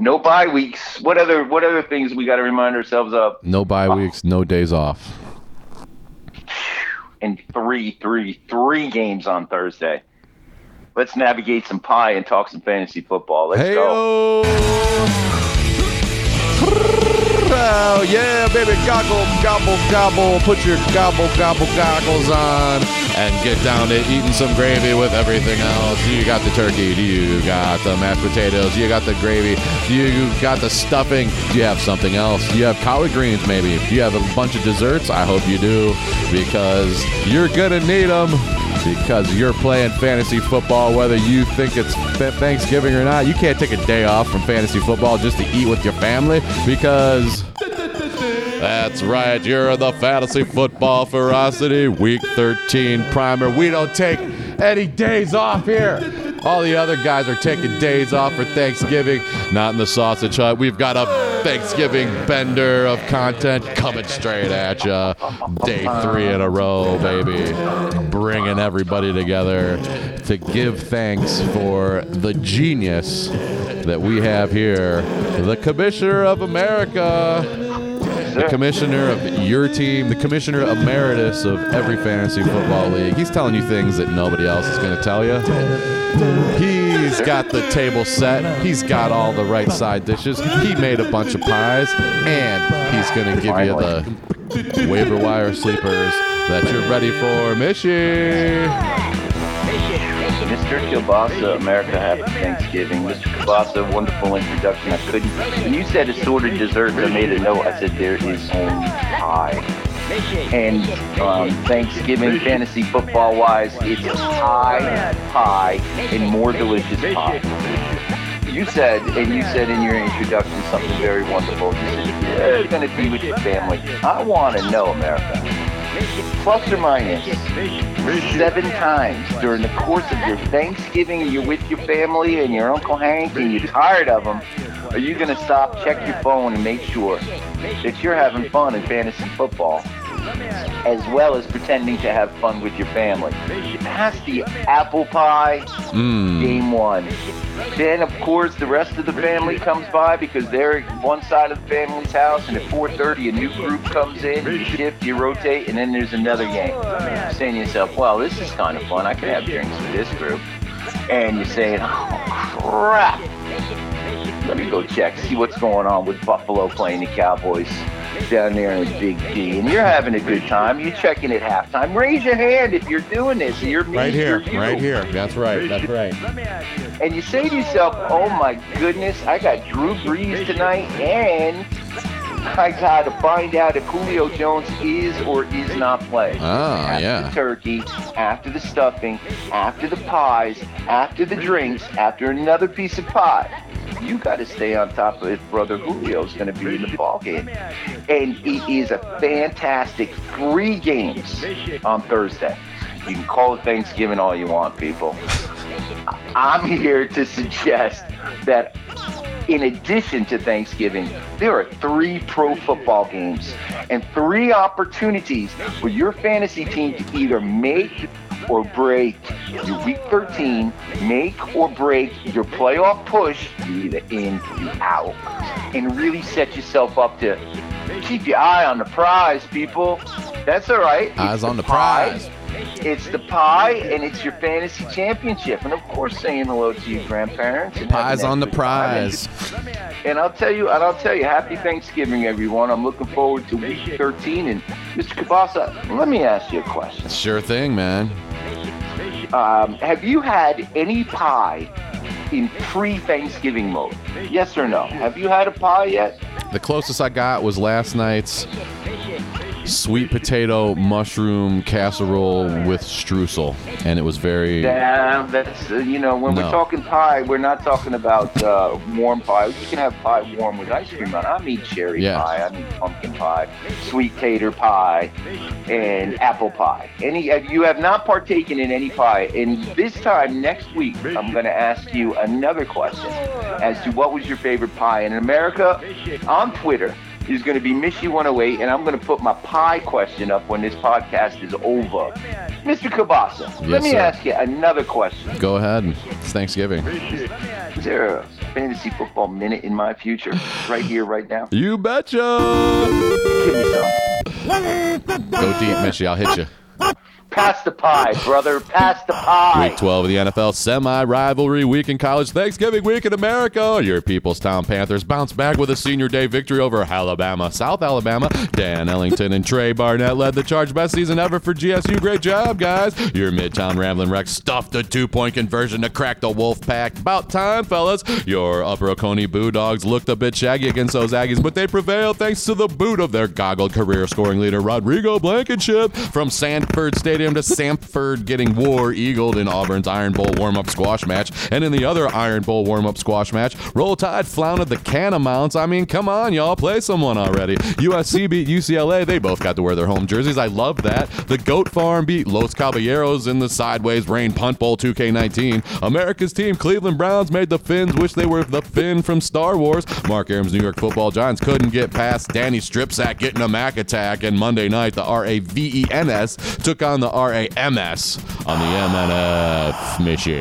No bye weeks. What other what other things we got to remind ourselves of? No bye uh, weeks, no days off. And three, three, three games on Thursday. Let's navigate some pie and talk some fantasy football. Let's hey go. Oh, yeah, baby, goggle, gobble, gobble. Put your gobble, gobble, goggles on and get down to eating some gravy with everything else. You got the turkey, you got the mashed potatoes, you got the gravy, you got the stuffing. Do you have something else? You have collard greens, maybe? Do you have a bunch of desserts? I hope you do because you're to need them because you're playing fantasy football, whether you think it's Thanksgiving or not. You can't take a day off from fantasy football just to eat with your family because. That's right, you're in the Fantasy Football Ferocity Week 13 primer. We don't take any days off here. All the other guys are taking days off for Thanksgiving. Not in the sausage hut. We've got a Thanksgiving bender of content coming straight at you. Day three in a row, baby. Bringing everybody together to give thanks for the genius that we have here, the Commissioner of America the commissioner of your team, the commissioner emeritus of every fantasy football league. He's telling you things that nobody else is going to tell you. He's got the table set. He's got all the right side dishes. He made a bunch of pies, and he's going to give you the waiver wire sleepers that you're ready for. Mishy. Mr. Kielbasa, America Happy Thanksgiving. Mr. Kielbasa, wonderful introduction. I couldn't. When you said assorted desserts, I made a note. I said there is only pie. And um, Thanksgiving fantasy football wise, it's pie, pie, and more delicious pie. You said, and you said in your introduction something very wonderful. You said, you're going to be with your family. I want to know, America plus or minus seven times during the course of your Thanksgiving, you're with your family and your Uncle Hank and you're tired of them, are you going to stop, check your phone, and make sure that you're having fun in fantasy football? As well as pretending to have fun with your family. Pass the apple pie, mm. game one. Then, of course, the rest of the family comes by because they're one side of the family's house, and at 4:30, a new group comes in. You shift, you rotate, and then there's another game. You're saying to yourself, "Well, this is kind of fun. I could have drinks with this group." And you're saying, "Oh crap." Let me go check, see what's going on with Buffalo playing the Cowboys down there in the Big D, and you're having a good time. You're checking at halftime. Raise your hand if you're doing this. You're me, right here, you're right here. That's right. That's right. And you say to yourself, "Oh my goodness, I got Drew Brees tonight, and I got to find out if Julio Jones is or is not playing. Ah, after yeah. the turkey, after the stuffing, after the pies, after the drinks, after another piece of pie you got to stay on top of if brother Julio's going to be in the ball game. And it is a fantastic three games on Thursday. You can call it Thanksgiving all you want, people. I'm here to suggest that in addition to Thanksgiving, there are three pro football games and three opportunities for your fantasy team to either make or break your week 13, make or break your playoff push, you either in, you out, and really set yourself up to keep your eye on the prize, people. That's all right. It's Eyes on the prize. It's the pie, and it's your fantasy championship, and of course, saying hello to your grandparents. And Pies on the that good time. prize. And I'll tell you, and I'll tell you, happy Thanksgiving, everyone. I'm looking forward to week 13. And Mr. Kielbasa, let me ask you a question. Sure thing, man. Um, have you had any pie in pre-Thanksgiving mode? Yes or no? Have you had a pie yet? The closest I got was last night's sweet potato mushroom casserole with streusel, and it was very. Yeah, that's uh, you know when No. we're talking pie, we're not talking about uh, warm pie. You can have pie warm with ice cream on. it. I mean cherry Yeah. pie. I mean pumpkin pie, sweet tater pie, and apple pie. Any you have not partaken in any pie, and this time next week I'm going to ask you another question as to what was your favorite pie in America on Twitter. Is going to be Mishi108, and I'm going to put my pie question up when this podcast is over. Mr. Kielbasa, let me sir. ask you another question. Go ahead. It's Thanksgiving. Is there a fantasy football minute in my future, right here, right now? You betcha. Give me some. Go deep, Mishy. I'll hit you. Pass the pie, brother. Pass the pie. Week 12 of the NFL semi rivalry week in college Thanksgiving week in America. Your Peoplestown Panthers bounce back with a senior day victory over Alabama. South Alabama, Dan Ellington and Tra Barnett led the charge best season ever for GSU. Great job, guys. Your Midtown Ramblin' Wreck stuffed a two point conversion to crack the Wolf Pack. About time, fellas. Your Upper Oconee Boo Dogs looked a bit shaggy against those Aggies, but they prevailed thanks to the boot of their goggled career scoring leader, Rodrigo Blankenship, from Sanford Stadium to Samford getting war eagled in Auburn's Iron Bowl warm up squash match. And in the other Iron Bowl warm up squash match, Roll Tide floundered the Catamounts. I mean, come on, y'all, play someone already. USC beat UCLA. They both got to wear their home jerseys. I love that. The Goat Farm beat Los Caballeros in the Sideways Rain Punt Bowl 2K19. America's team, Cleveland Browns, made the Finns wish they were the Finn from Star Wars. Mark Arams, New York football Giants couldn't get past Danny Stripsack getting a Mac attack. And Monday night, the R A V E N S took on the R A M S on the MNF Mishy.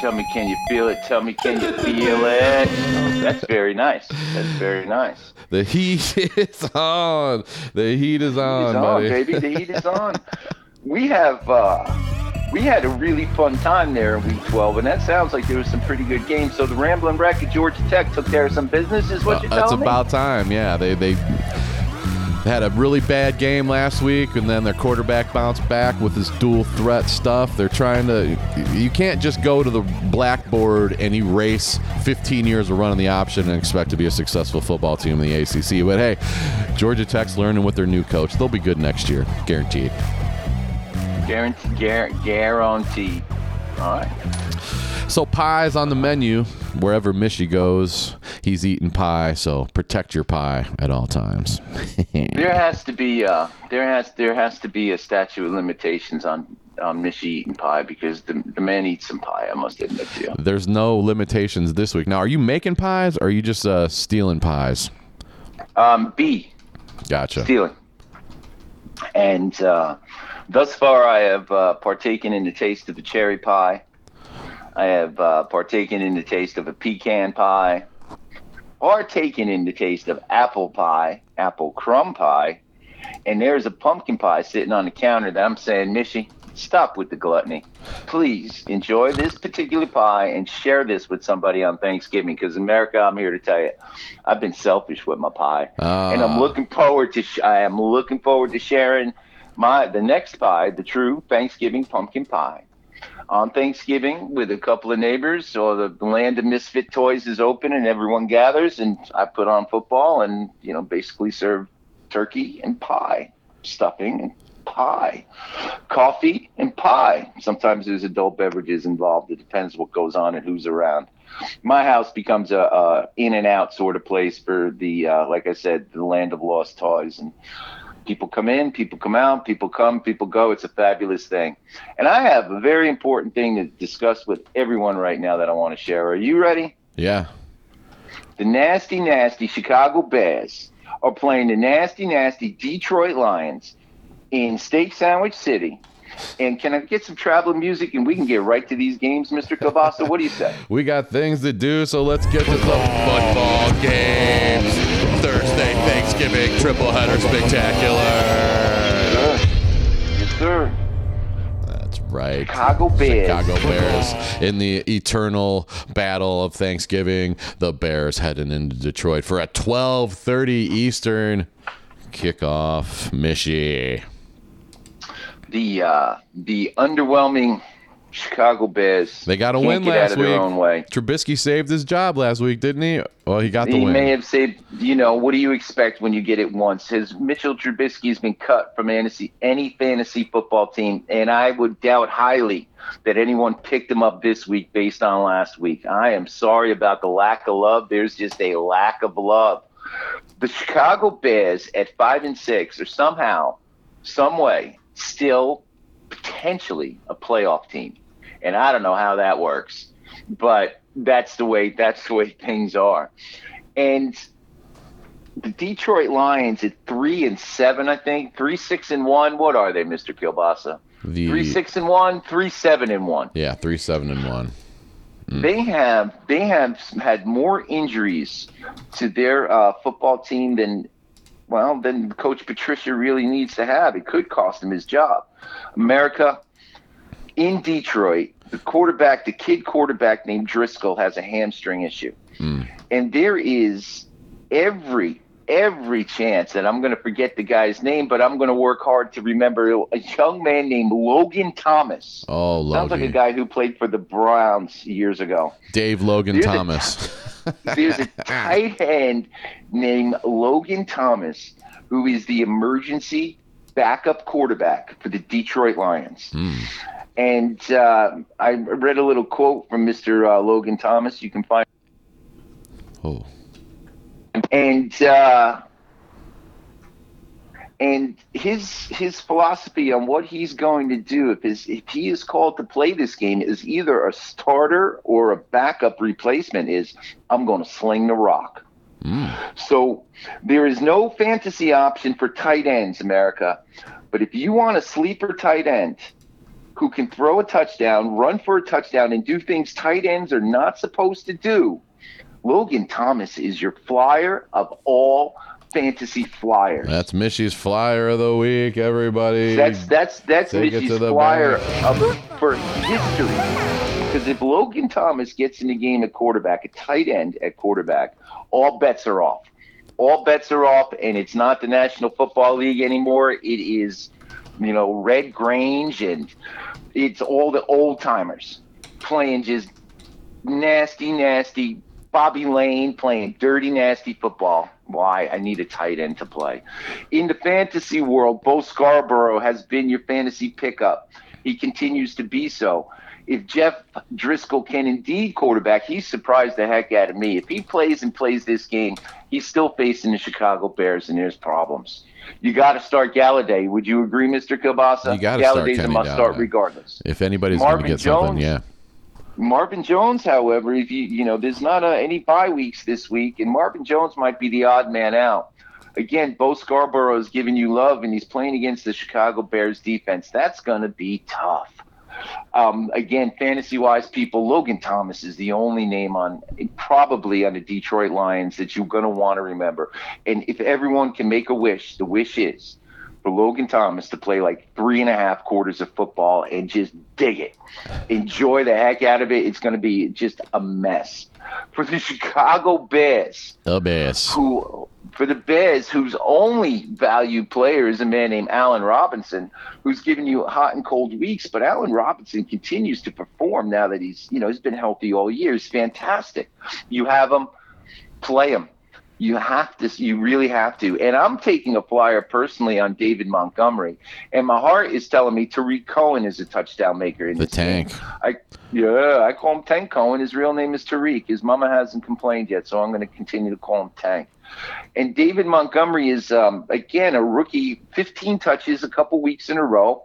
Tell me, can you feel it? Tell me, can you feel it? That's very nice. That's very nice. The heat is on. The heat is on, on, buddy. baby. The heat is on. We have uh, we had a really fun time there in Week 12, and that sounds like there was some pretty good games. So the Ramblin' Wreck at Georgia Tech took care of some business, is what Uh, you're That's telling about time. Yeah, they they had a really bad game last week, and then their quarterback bounced back with his dual threat stuff. They're trying to. You can't just go to the blackboard and erase 15 years of running the option and expect to be a successful football team in the ACC. But hey, Georgia Tech's learning with their new coach. They'll be good next year, guaranteed. me? Guarantee, guar- guaranteed. All right. So pie's on the menu wherever Mishy goes. He's eating pie, so protect your pie at all times. There has to be uh, there has there has to be a statute of limitations on on Mishy eating pie because the the man eats some pie. I must admit to you. There's no limitations this week. Now, are you making pies or are you just uh, stealing pies? Um, B Gotcha. stealing. And uh, thus far, I have uh, partaken in the taste of a cherry pie. I have uh, partaken in the taste of a pecan pie. Partaken in the taste of apple pie, apple crumb pie, and there's a pumpkin pie sitting on the counter that I'm saying, Mishy, stop with the gluttony. Please enjoy this particular pie and share this with somebody on Thanksgiving. Because America, I'm here to tell you, I've been selfish with my pie, and I'm Ah. looking forward to. Sh- I am looking forward to sharing my the next pie, the true Thanksgiving pumpkin pie. On Thanksgiving, with a couple of neighbors, or the land of misfit toys is open and everyone gathers, and I put on football and you know basically serve turkey and pie, stuffing and pie, coffee and pie. Sometimes there's adult beverages involved. It depends what goes on and who's around. My house becomes a, a in and out sort of place for the, uh, like I said, the land of lost toys and. People come in, people come out, people come, people go. It's a fabulous thing. And I have a very important thing to discuss with everyone right now that I want to share. Are you ready? Yeah. The nasty, nasty Chicago Bears are playing the nasty, nasty Detroit Lions in Steak Sandwich City. And can I get some traveling music and we can get right to these games, Mr. Kielbasa? What do you say? We got things to do, so let's get to some football games. Thursday, Thanksgiving, triple header spectacular. Yes, sir. That's right. Chicago Bears. Chicago Bears in the eternal battle of Thanksgiving. The Bears heading into Detroit for a 12:30 Eastern kickoff. Mishy. The uh, the underwhelming Chicago Bears. They got a win last out of their week. own way. Trubisky saved his job last week, didn't he? Well, he got the He win. may have saved. you know, what do you expect when you get it once? His Mitchell Trubisky has been cut from fantasy, any fantasy football team, and I would doubt highly that anyone picked him up this week based on last week. I am sorry about the lack of love. There's just a lack of love. The Chicago Bears at five and six are somehow, some way, still potentially a playoff team, and I don't know how that works, but that's the way that's the way things are. And the Detroit Lions at three and seven, I think three six and one. What are they, Mister Kielbasa? the Three six and one, three seven and one. yeah, three seven and one. They have they have had more injuries to their uh, football team than well than Coach Patricia really needs to have. It could cost him his job. America in Detroit, the quarterback, the kid quarterback named Driskel, has a hamstring issue, and there is every every chance that I'm going to forget the guy's name, but I'm going to work hard to remember a young man named Logan Thomas. Oh, Sounds like a guy who played for the Browns years ago. Dave Logan There's a- Thomas. There's a tight end named Logan Thomas who is the emergency backup quarterback for the Detroit Lions. Hmm. And uh, I read a little quote from Mr. Uh, Logan Thomas. You can find Oh. and uh, and his his philosophy on what he's going to do if his if he is called to play this game is either a starter or a backup replacement is I'm going to sling the rock. So there is no fantasy option for tight ends, America. But if you want a sleeper tight end who can throw a touchdown, run for a touchdown, and do things tight ends are not supposed to do, Logan Thomas is your flyer of all fantasy flyers. That's Mishy's flyer of the week, everybody. That's that's that's Take the flyer of for history. Because if Logan Thomas gets in the game at quarterback, a tight end at quarterback, all bets are off. All bets are off, and it's not the National Football League anymore. It is, you know, Red Grange, and it's all the old timers playing just nasty, nasty. Bobby Layne playing dirty, nasty football. Why? I need a tight end to play. In the fantasy world, Bo Scarborough has been your fantasy pickup. He continues to be so. If Jeff Driskel can indeed quarterback, he's surprised the heck out of me. If he plays and plays this game, he's still facing the Chicago Bears, and there's problems. You got to start Golladay. Would you agree, Mr. Kielbasa? You gotta start Golladay's a must start regardless. if anybody's going to get something, Jones? yeah. Marvin Jones, however, if you you know, there's not uh, any bye weeks this week, and Marvin Jones might be the odd man out. Again, Bo Scarborough is giving you love, and he's playing against the Chicago Bears defense. That's going to be tough. Um, again, fantasy wise, people, Logan Thomas is the only name on probably on the Detroit Lions that you're going to want to remember. And if everyone can make a wish, the wish is for Logan Thomas to play like three and a half quarters of football and just dig it. Enjoy the heck out of it. It's going to be just a mess. For the Chicago Bears, The best. who for the Bears, whose only valued player is a man named Allen Robinson, who's given you hot and cold weeks. But Allen Robinson continues to perform now that he's you know he's been healthy all year. He's fantastic. You have him, play him. You have to. You really have to. And I'm taking a flyer personally on David Montgomery, and my heart is telling me Tarik Cohen is a touchdown maker in The game. tank. I yeah, I call him Tank Cohen. His real name is Tarik. His mama hasn't complained yet, so I'm going to continue to call him Tank. And David Montgomery is um, again a rookie, 15 touches a couple weeks in a row,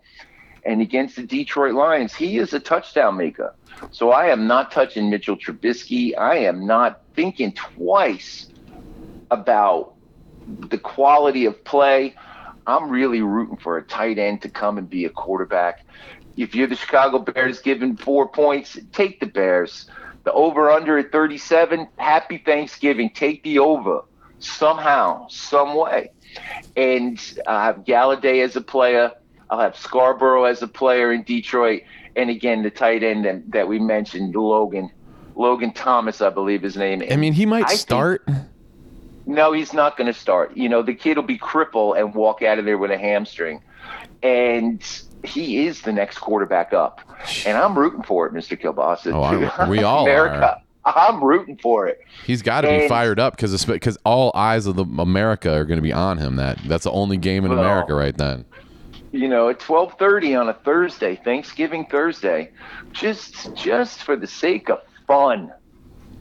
and against the Detroit Lions, he is a touchdown maker. So I am not touching Mitchell Trubisky. I am not thinking twice about the quality of play. I'm really rooting for a tight end to come and be a quarterback. If you're the Chicago Bears giving four points, take the Bears. The over under at 37, happy Thanksgiving. Take the over somehow, some way. And I have Golladay as a player. I'll have Scarborough as a player in Detroit. And again, the tight end that, that we mentioned, Logan. Logan Thomas, I believe his name. Is. I mean, he might I think- start. no, he's not going to start. You know, the kid will be crippled and walk out of there with a hamstring. And he is the next quarterback up. And I'm rooting for it, Mr. Kielbasa. Oh, we all America, I'm rooting for it. He's got to be fired up because because all eyes of the America are going to be on him. That that's the only game in Well, America right then. You know, at 12:30 on a Thursday, Thanksgiving Thursday, just just for the sake of fun.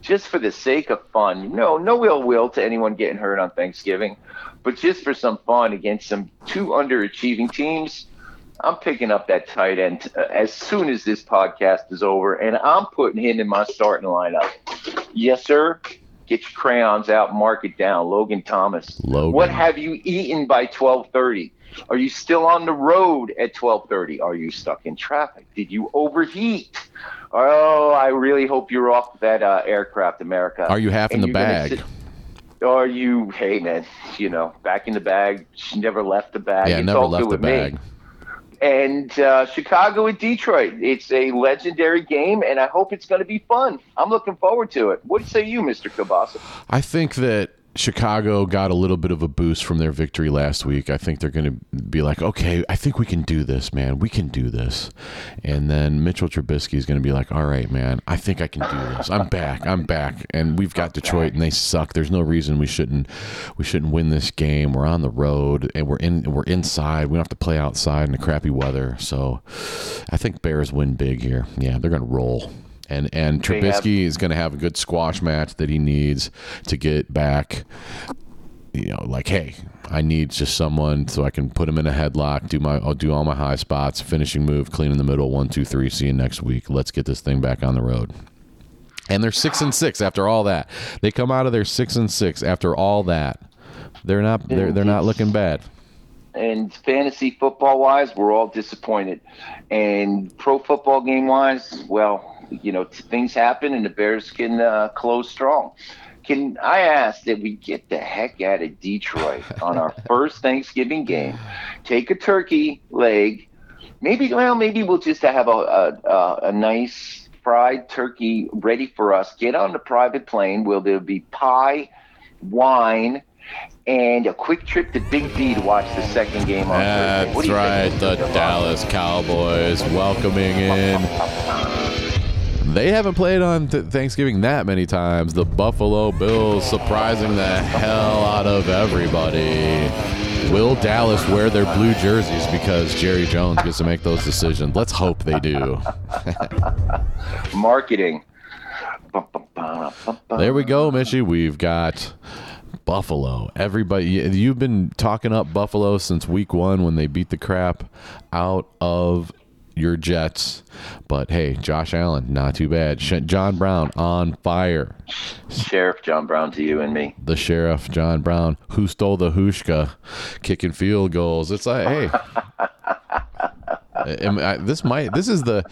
Just for the sake of fun. No, no ill will to anyone getting hurt on Thanksgiving, but just for some fun against some two underachieving teams. I'm picking up that tight end uh, as soon as this podcast is over, and I'm putting him in my starting lineup. Yes, sir. Get your crayons out, mark it down. Logan Thomas. Logan. What have you eaten by 12:30? Are you still on the road at 12:30? Are you stuck in traffic? Did you overheat? Oh, I really hope you're off that uh, aircraft, America. Are you half in the bag? Are you, hey man, you know, back in the bag. She never left the bag. yeah, It's never left the with me. And uh, Chicago at Detroit. It's a legendary game, and I hope it's going to be fun. I'm looking forward to it. What say you, Mr. Kielbasa? I think that Chicago got a little bit of a boost from their victory last week. I think they're going to be like, okay, I think we can do this, man. We can do this. And then Mitchell Trubisky is going to be like, all right, man, I think I can do this. I'm back. I'm back. And we've got Detroit, and they suck. There's no reason we shouldn't we shouldn't win this game. We're on the road, and we're in we're inside. We don't have to play outside in the crappy weather. So I think Bears win big here. Yeah, they're going to roll. And and They have- Trubisky is going to have a good squash match that he needs to get back. You know, like hey, I need just someone so I can put him in a headlock, do my I'll do all my high spots, finishing move, clean in the middle, one, two, three. See you next week. Let's get this thing back on the road. And they're six and six after all that. They come out of their six and six after all that. They're not they're they're not looking bad. And fantasy football wise, we're all disappointed. And pro football game wise, well, you know, t- things happen, and the Bears can uh, close strong. Can I ask that we get the heck out of Detroit on our first Thanksgiving game? Take a turkey leg. Maybe, well, maybe we'll just have a, a, a, a nice fried turkey ready for us. Get on the private plane where there'll be pie, wine, and a quick trip to Big D to watch the second game on Thursday. That's right. The Dallas Cowboys welcoming in. They haven't played on th- Thanksgiving that many times. The Buffalo Bills surprising the hell out of everybody. Will Dallas wear their blue jerseys because Jerry Jones gets to make those decisions? Let's hope they do. Marketing. There we go, Mishy. We've got Buffalo. Everybody, you- you've been talking up Buffalo since week one when they beat the crap out of your Jets. But hey, Josh Allen, not too bad. John Brown on fire. Sheriff John Brown to you and me. The sheriff, John Brown, who stole the Hauschka, kicking field goals. It's like, hey. I- this might. This is the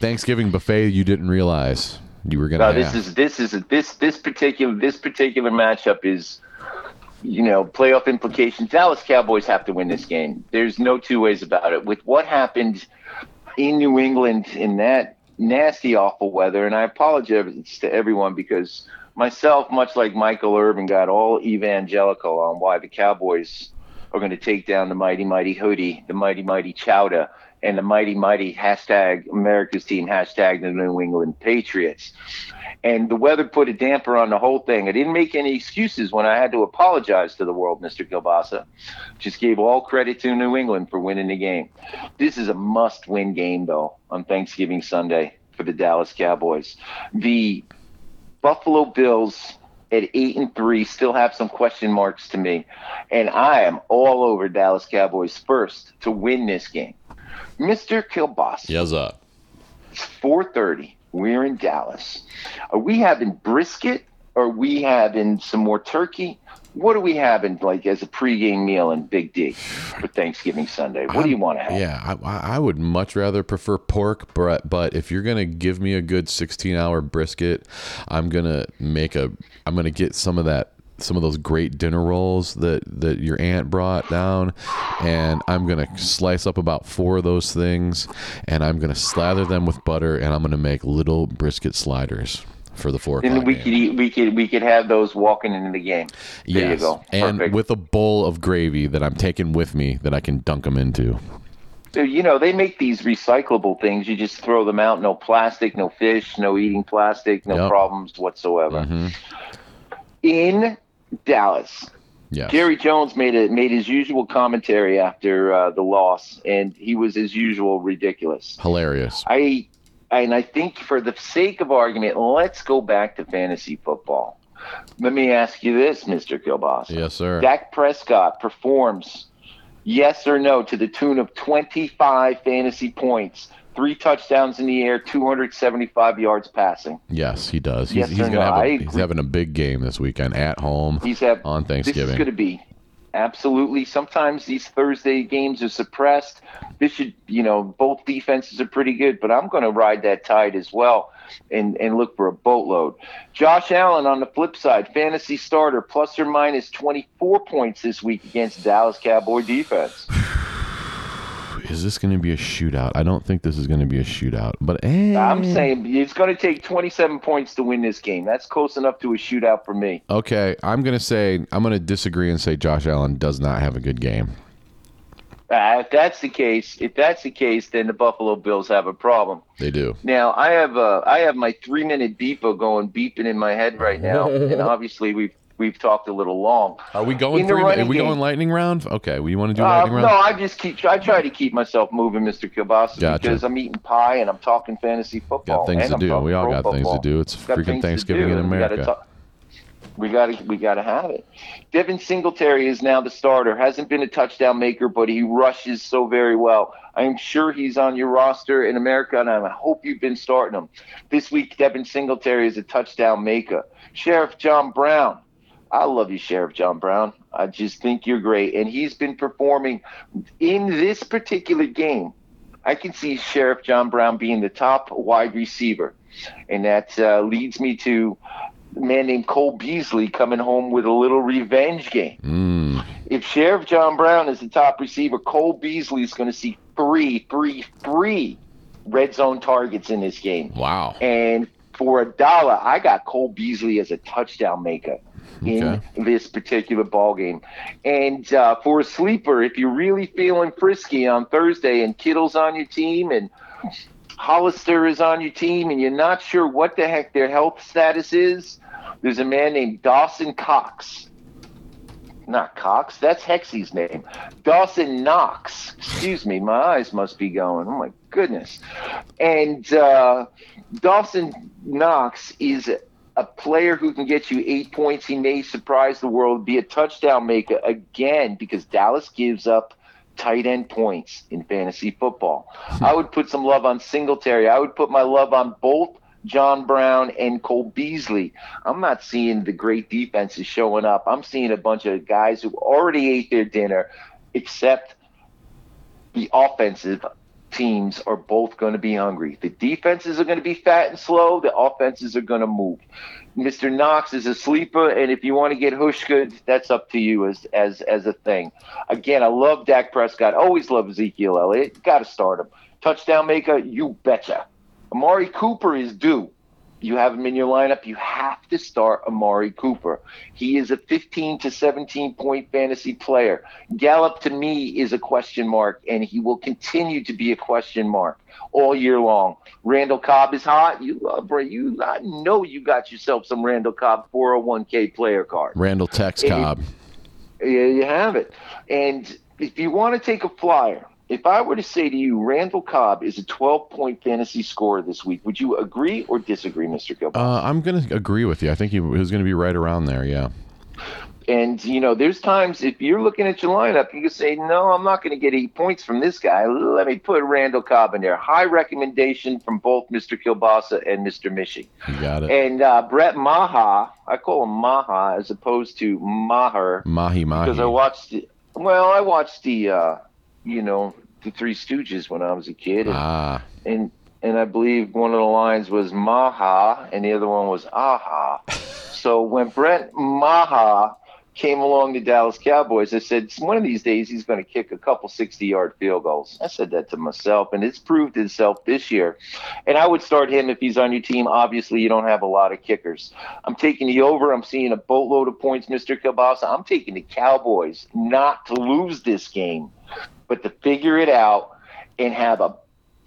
Thanksgiving buffet you didn't realize you were gonna. No, this have. is this is this this particular this particular matchup is, you know, playoff implications. Dallas Cowboys have to win this game. There's no two ways about it. With what happened in New England in that nasty, awful weather, and I apologize to everyone because myself, much like Michael Irvin, got all evangelical on why the Cowboys are going to take down the mighty, mighty hoodie, the mighty, mighty chowder, and the mighty, mighty hashtag America's team, hashtag the New England Patriots. And the weather put a damper on the whole thing. I didn't make any excuses when I had to apologize to the world, Mr. Kielbasa. Just gave all credit to New England for winning the game. This is a must win game, though, on Thanksgiving Sunday for the Dallas Cowboys. The Buffalo Bills at eight and three still have some question marks to me, and I am all over Dallas Cowboys first to win this game. Mr. Kielbasa, yes up. it's four thirty. We're in Dallas. Are we having brisket? Or are we having some more turkey? What are we having like as a pregame meal in Big D for Thanksgiving Sunday? What do you want to have? Yeah, I, I would much rather prefer pork, but but if you're gonna give me a good 16 hour brisket, I'm gonna make a. I'm gonna get some of that, some of those great dinner rolls that that your aunt brought down, and I'm gonna slice up about four of those things, and I'm gonna slather them with butter, and I'm gonna make little brisket sliders for the four And we game. could eat, we could we could have those walking into the game. There you Yes, go. and with a bowl of gravy that I'm taking with me that I can dunk them into. So, you know, they make these recyclable things. You just throw them out. No plastic, no fish, no eating plastic, no Yep. problems whatsoever. hmm In Dallas, Yes. Jerry Jones made a made his usual commentary after uh, the loss, and he was as usual ridiculous. Hilarious. I and I think for the sake of argument, let's go back to fantasy football. Let me ask you this, Mr. Kielbasa. Yes, sir. Dak Prescott performs yes or no to the tune of 25 fantasy points, three touchdowns in the air, 275 yards passing. Yes, he does. He's, Yes he's gonna no? have a, he's having a big game this weekend at home He's have on this is going to be Absolutely. Sometimes these Thursday games are suppressed. This should, you know, both defenses are pretty good, but I'm going to ride that tide as well and, and look for a boatload. Josh Allen on the flip side, fantasy starter, plus or minus 24 points this week against Dallas Cowboy defense. Is this going to be a shootout? I don't think this is going to be a shootout, but eh. I'm saying it's going to take 27 points to win this game. That's close enough to a shootout for me. Okay, I'm going to say I'm going to disagree and say Josh Allen does not have a good game. Uh, if that's the case, if that's the case, then the Buffalo Bills have a problem. They do. Now I have uh, I have my three minute beeper going beeping in my head right now, and obviously we've we've talked a little long. Are we going In three? Are we game- going lightning round? Okay, we want to do Uh, lightning no. I just keep I try to keep myself moving, Mr. Kielbasa, Gotcha. because I'm eating pie and I'm talking fantasy football. Got things to I'm do. We all got things to do. It's freaking Thanksgiving in and we gotta America. We got to we got to have it. Devin Singletary is now the starter. Hasn't been a touchdown maker, but he rushes so very well. I am sure he's on your roster in America, and I hope you've been starting him. This week, Devin Singletary is a touchdown maker. Sheriff John Brown. I love you, Sheriff John Brown. I just think you're great. And he's been performing in this particular game. I can see Sheriff John Brown being the top wide receiver. And that uh, leads me to a man named Cole Beasley coming home with a little revenge game. Mm, If Sheriff John Brown is the top receiver, Cole Beasley is going to see three, three, three red zone targets in this game. wow. And for a dollar, I got Cole Beasley as a touchdown maker in this particular ball game. And uh, for a sleeper, if you're really feeling frisky on Thursday and Kittle's on your team and Hollister is on your team and you're not sure what the heck their health status is, there's a man named Dawson Cox. Not Cox, that's Hexy's name. Dawson Knox. Excuse me, my eyes must be going. Oh my goodness. And uh, Dawson Knox is a player who can get you eight points. He may surprise the world, be a touchdown maker again because Dallas gives up tight end points in fantasy football. I would put some love on Singletary. I would put my love on both John Brown and Cole Beasley. I'm not seeing the great defenses showing up. I'm seeing a bunch of guys who already ate their dinner, except the offensive teams are both going to be hungry. The defenses are going to be fat and slow. The offenses are going to move. Mr. Knox is a sleeper, and if you want to get Hauschka, that's up to you as as as a thing. Again, I love Dak Prescott. Always love Ezekiel Elliott. Got to start him. Touchdown maker, you betcha. Amari Cooper is due. You have him in your lineup. You have to start Amari Cooper. He is a 15 to 17 point fantasy player. Gallup to me is a question mark, and he will continue to be a question mark all year long. Randall Cobb is hot. You love Ray. You I know you got yourself some Randall Cobb 401k player card. Randall Tex Cobb. Yeah, you have it. And if you want to take a flyer, if I were to say to you, Randall Cobb is a 12 point fantasy scorer this week, would you agree or disagree, Mr. Gilbert? Uh, I'm going to agree with you. I think he was going to be right around there. Yeah. And you know, there's times if you're looking at your lineup, you can say, "No, I'm not going to get eight points from this guy. Let me put Randall Cobb in there." High recommendation from both Mr. Kielbasa and Mr. Mishi. You got it. And uh, Brett Maha, I call him Maha as opposed to Maher Mahi Mahi. because I watched. The, well, I watched the, uh, you know, the Three Stooges when I was a kid, and, ah. and and I believe one of the lines was Maha, and the other one was Aha. so when Brent Maha came along the Dallas Cowboys, I said, one of these days he's going to kick a couple 60 yard field goals. I said that to myself, and it's proved itself this year. And I would start him if he's on your team. Obviously, you don't have a lot of kickers. I'm taking the over. I'm seeing a boatload of points, Mr. Kielbasa. I'm taking the Cowboys not to lose this game, but to figure it out and have a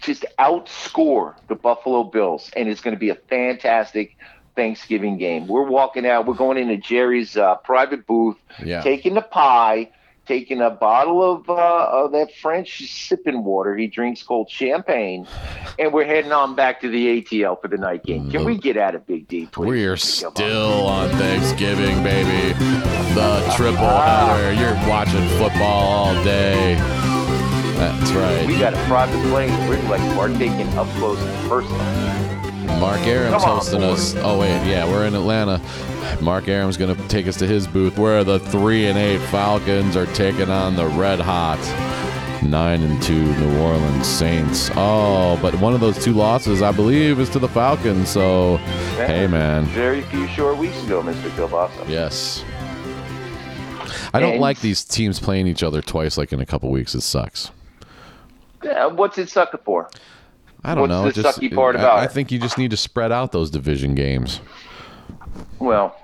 just outscore the Buffalo Bills, and it's going to be a fantastic Thanksgiving game. We're walking out. We're going into Jerry's uh, private booth, Yeah. taking the pie, taking a bottle of, uh, of that French sipping water he drinks called champagne, and we're heading on back to the ATL for the night game. Can we get out of Big D, please? We're still on Thanksgiving, baby. The triple header. You're watching football all day. That's right. We got a private plane. We're like partaking up close and personal. Mark Aram's on, hosting boys. us. Oh wait, yeah, we're in Atlanta. Mark Aram's gonna take us to his booth where the three and eight Falcons are taking on the red hot nine and two New Orleans Saints. Oh, but one of those two losses, I believe, is to the Falcons. So, hey, man, Very few short weeks ago, Mr. Kielbasa. yes. I don't And- like these teams playing each other twice, like in a couple weeks. It sucks. Yeah, what's it sucker for? I don't What's know. the just, sucky part I- about I, it? think you just need to spread out those division games. Well,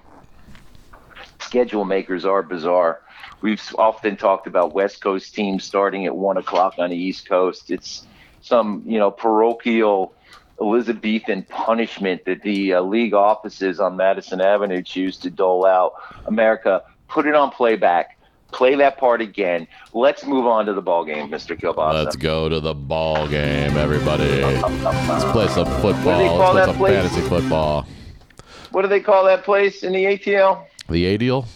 schedule makers are bizarre. We've often talked about West Coast teams starting at one o'clock on the East Coast. It's some, you know, parochial Elizabethan punishment that the uh, league offices on Madison Avenue choose to dole out. America, put it on playback. Play that part again. Let's move on to the ball game, Mr. Kielbasa. Let's go to the ball game, everybody. Let's play some What do they football. call Let's play that some place? fantasy football. What do they call that place in the ATL? The A deal?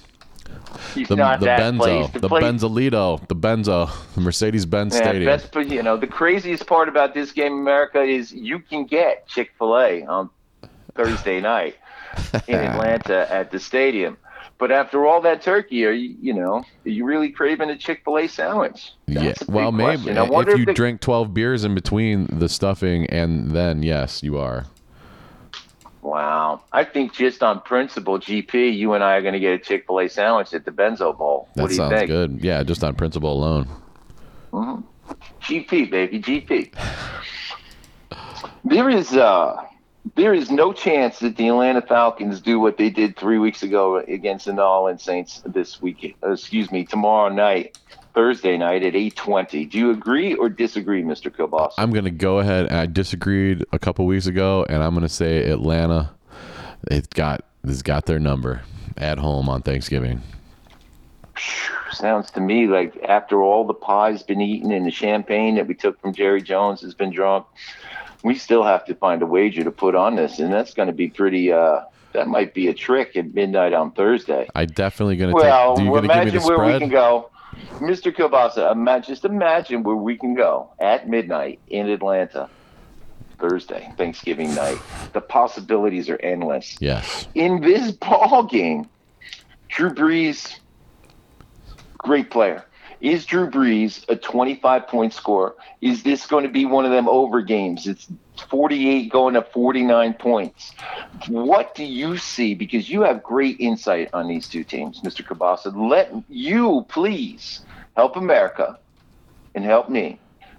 It's The, the Benzo. place. The place- Benzolito. The Benzo. The Mercedes Benz Yeah, Stadium. best, you know, the craziest part about this game, America, is you can get Chick Fil A on Thursday night in Atlanta at the stadium. But after all that turkey, are you, you know, are you really craving a Chick Fil A sandwich? yeah. That's a Well, maybe question. I wonder if you they- drink 12 beers in between the stuffing and then, yes, you are. Wow, I think just on principle, GP, you and I are going to get a Chick Fil A sandwich at the Benzo Bowl. That what do you sounds think? good. Yeah, just on principle alone. Hmm. GP, baby, GP. There is uh there is no chance that the Atlanta Falcons do what they did three weeks ago against the New Orleans Saints this week. uh, Excuse me, tomorrow night, Thursday night at eight twenty. Do you agree or disagree, Mr. Kielbasa? I'm going to go ahead and I disagreed a couple weeks ago, and I'm going to say Atlanta. It's got it's got their number at home on Thanksgiving. Sounds to me like after all the pie's been eaten and the champagne that we took from Jerry Jones has been drunk, we still have to find a wager to put on this, and that's going to be pretty. uh That might be a trick at midnight on Thursday. I definitely going to Well, take. Do you going to give me imagine where we can go, Mr. Kielbasa. Imagine, just imagine where we can go at midnight in Atlanta, Thursday, Thanksgiving night. The possibilities are endless. Yes. In this ball game, Drew Brees, great player. Is Drew Brees a 25 point scorer? Is this going to be one of them over games? It's 48 going to 49 points. What do you see? Because you have great insight on these two teams, Mr. Kielbasa. Let you please help America and help me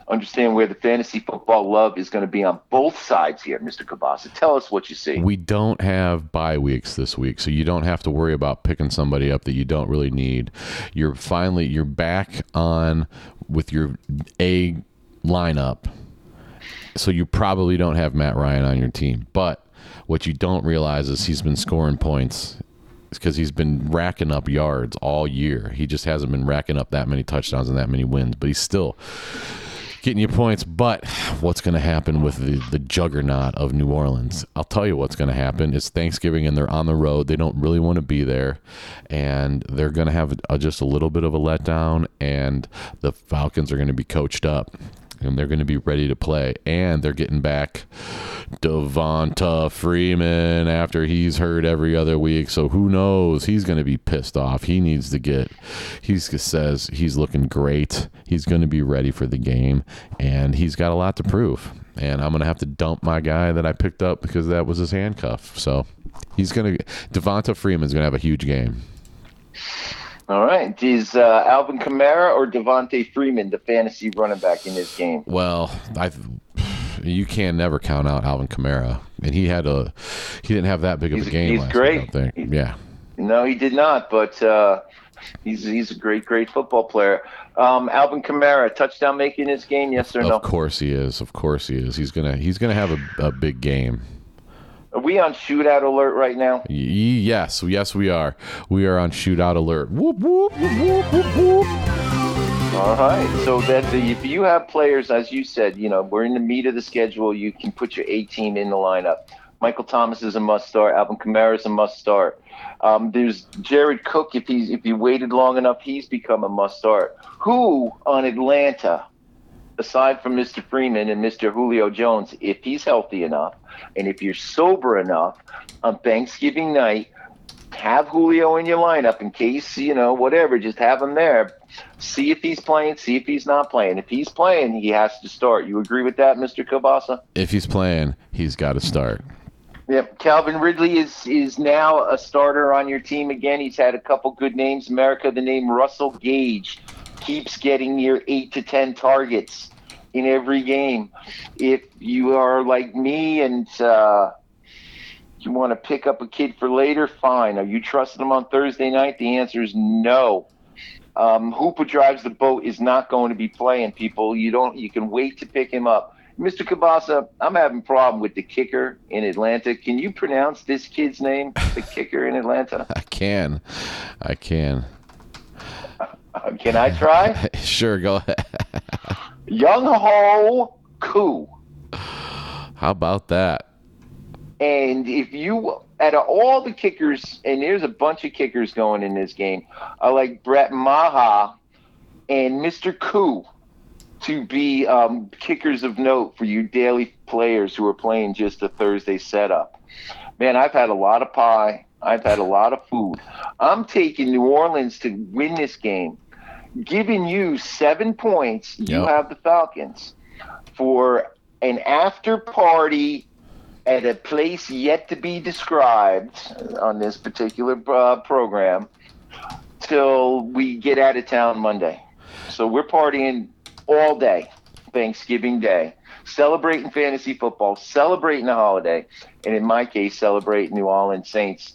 understand where the fantasy football love is going to be on both sides here, Mr. Kielbasa. Tell us what you see. We don't have bye weeks this week, so you don't have to worry about picking somebody up that you don't really need. You're finally you're back on with your A lineup. So you probably don't have Matt Ryan on your team. But what you don't realize is he's been scoring points because he's been racking up yards all year. He just hasn't been racking up that many touchdowns and that many wins, but he's still getting you points. But what's going to happen with the, the juggernaut of New Orleans? I'll tell you what's going to happen. It's Thanksgiving and they're on the road. They don't really want to be there, and they're going to have a, just a little bit of a letdown. And the Falcons are going to be coached up. And they're going to be ready to play, and they're getting back Devonta Freeman after he's hurt every other week. So who knows? He's going to be pissed off. He needs to get. He says he's looking great. He's going to be ready for the game, and he's got a lot to prove. And I'm going to have to dump my guy that I picked up because that was his handcuff. So he's going to. Devonta Freeman's going to have a huge game. All right. Is uh, Alvin Kamara or Devonta Freeman the fantasy running back in this game? Well, I you can never count out Alvin Kamara, and he had a he didn't have that big of a game. he's last great. Week, I don't think. Yeah. No, he did not, but uh, he's he's a great, great football player. Um, Alvin Kamara, touchdown making this game, yes or no? Of course he is. Of course he is. He's gonna he's gonna have a, a big game. Are we on shootout alert right now? Yes, yes we are. We are on shootout alert. Whoop whoop whoop whoop whoop. All right. So that the, if you have players, as you said, you know, we're in the meat of the schedule. You can put your A team in the lineup. Michael Thomas is a must start. Alvin Kamara is a must start. Um, there's Jared Cook. If he's if he waited long enough, he's become a must start. Who on Atlanta aside from Mr. Freeman and Mr. Julio Jones, if he's healthy enough, and if you're sober enough on Thanksgiving night, have Julio in your lineup in case, you know, whatever, just have him there. See if he's playing, see if he's not playing. If he's playing, he has to start. You agree with that, Mr. Kielbasa? If he's playing, he's got to start. Yep, Calvin Ridley is is now a starter on your team again. He's had a couple good names. America, the name Russell Gage keeps getting near eight to ten targets in every game. If you are like me and uh, you want to pick up a kid for later, fine. Are you trusting him on Thursday night? The answer is no. Um, Hooper drives the boat is not going to be playing. People, you don't. You can wait to pick him up. Mr. Kielbasa, I'm having a problem with the kicker in Atlanta. Can you pronounce this kid's name, the kicker in Atlanta? I can. I can. Uh, can I try? sure, go ahead. Younghoe Koo. How about that? And if you, out of all the kickers, and there's a bunch of kickers going in this game, I like Brett Maher and Mr. Koo to be um, kickers of note for you daily players who are playing just a Thursday setup. Man, I've had a lot of pie. I've had a lot of food. I'm taking New Orleans to win this game, giving you seven points. You have the Falcons for an after party at a place yet to be described on this particular uh, program till we get out of town Monday. So we're partying all day, Thanksgiving Day, celebrating fantasy football, celebrating the holiday, and in my case, celebrating New Orleans Saints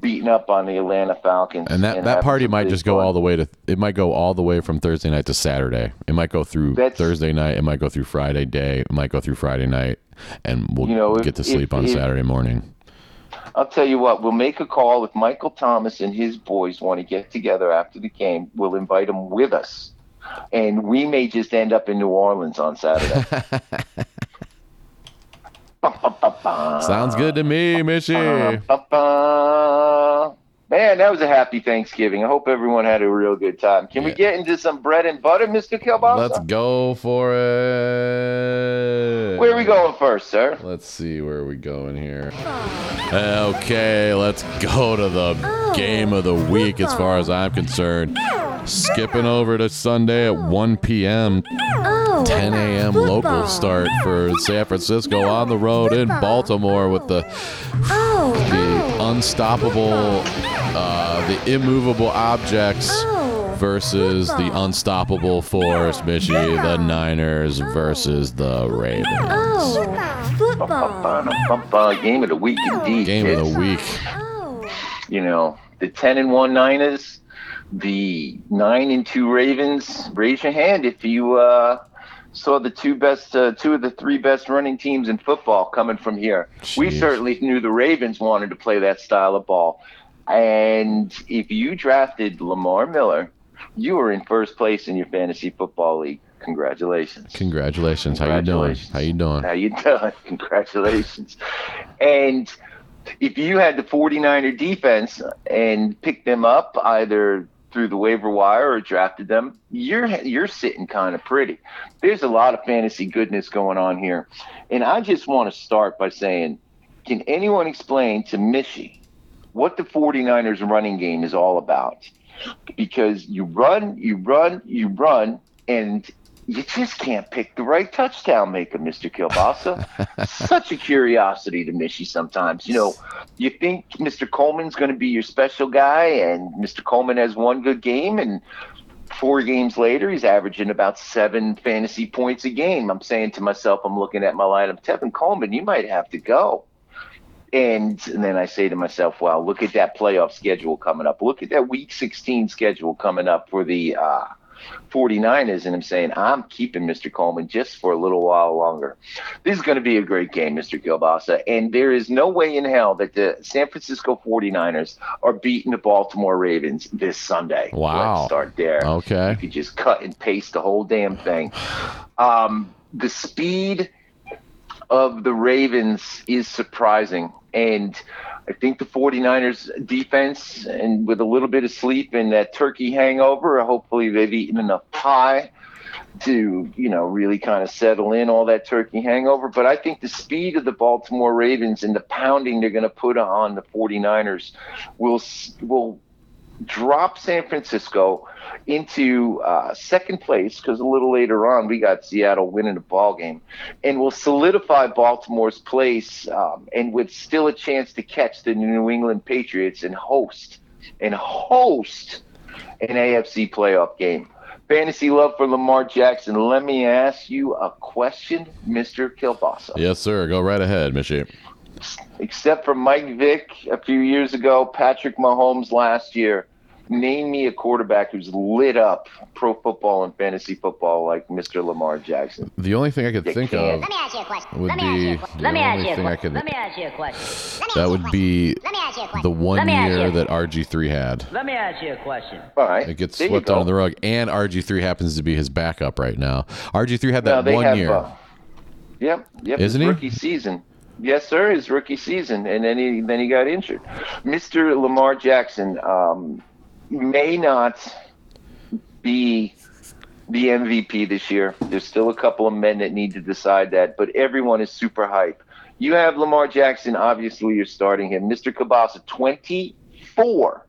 beating up on the Atlanta Falcons. And that, that party might just go fun. all the way to it might go all the way from Thursday night to Saturday. It might go through That's- Thursday night, it might go through Friday day, it might go through Friday night, and we'll You know, if- get to if- sleep on if- Saturday morning. I'll tell you what, we'll make a call if Michael Thomas and his boys want to get together after the game. We'll invite them with us. And we may just end up in New Orleans on Saturday. Sounds good to me, Mishy. Man, that was a happy Thanksgiving. I hope everyone had a real good time. Can we get into some bread and butter, Mr. Kielbasa? Let's go for it. Where are we going first, sir? Let's see where are we going here. Okay, let's go to the game of the week as far as I'm concerned. Skipping over to Sunday at 1 p.m. 10 a.m. local start for San Francisco on the road in Baltimore with the the unstoppable, uh, the immovable objects versus the unstoppable force, Mishy, the Niners versus the Ravens. Game of the week, indeed. Game of the week. you know, the 10 and 1 Niners, the 9 and 2 Ravens. Raise your hand if you uh, saw the two best, uh, two of the three best running teams in football coming from here. We certainly knew the Ravens wanted to play that style of ball. And if you drafted Lamar Miller, you were in first place in your fantasy football league. Congratulations. Congratulations. How you doing? How you doing? How you doing? Congratulations. And if you had the 49er defense and picked them up either through the waiver wire or drafted them, you're you're sitting kind of pretty. There's a lot of fantasy goodness going on here. And I just want to start by saying, can anyone explain to Mishy what the 49ers running game is all about? Because you run, you run, you run, and you just can't pick the right touchdown maker, Mr. Kielbasa. Such a curiosity to Mishy sometimes. You know, you think Mr. Coleman's going to be your special guy, and Mr. Coleman has one good game, and four games later, he's averaging about seven fantasy points a game. I'm saying to myself, I'm looking at my lineup, Tevin Coleman, you might have to go. And, and then I say to myself, wow, look at that playoff schedule coming up. Look at that week 16 schedule coming up for the uh, 49ers. And I'm saying, I'm keeping Mr. Coleman just for a little while longer. This is going to be a great game, Mr. Kielbasa. And there is no way in hell that the San Francisco 49ers are beating the Baltimore Ravens this Sunday. Wow. Let's start there. Okay. You could just cut and paste the whole damn thing. Um, the speed of the Ravens is surprising. And I think the 49ers defense, and with a little bit of sleep and that turkey hangover, hopefully they've eaten enough pie. to you know really kind of settle in all that turkey hangover but i think the speed of the baltimore ravens and the pounding they're going to put on the 49ers will will drop san francisco into uh, second place because a little later on we got seattle winning the ball game and will solidify baltimore's place um, and with still a chance to catch the new england patriots and host and host an afc playoff game fantasy love for Lamar Jackson. Let me ask you a question, Mr. Kielbasa. Yes, sir. Go right ahead, Mishy. Except for Mike Vick a few years ago, Patrick Mahomes last year, name me a quarterback who's lit up pro football and fantasy football like Mr. Lamar Jackson. The only thing I could You think can't. of Let me ask you a question. would Let me ask you be a question. the Let me ask only you a thing I question. could Let me ask you a question. That ask you a would be Let me ask you a question. the one Let me ask you year that RG3 had. Let me ask you a question. All right. It gets there you swept under the rug, and RG3 happens to be his backup right now. RG3 had that they one have, year. uh, yep, yep. Isn't his he? rookie season. Yes, sir. His rookie season, and then he then he got injured. Mr. Lamar Jackson um, may not be the MVP this year. There's still a couple of men that need to decide that, but everyone is super hype. You have Lamar Jackson. Obviously, you're starting him. Mr. Kielbasa, 24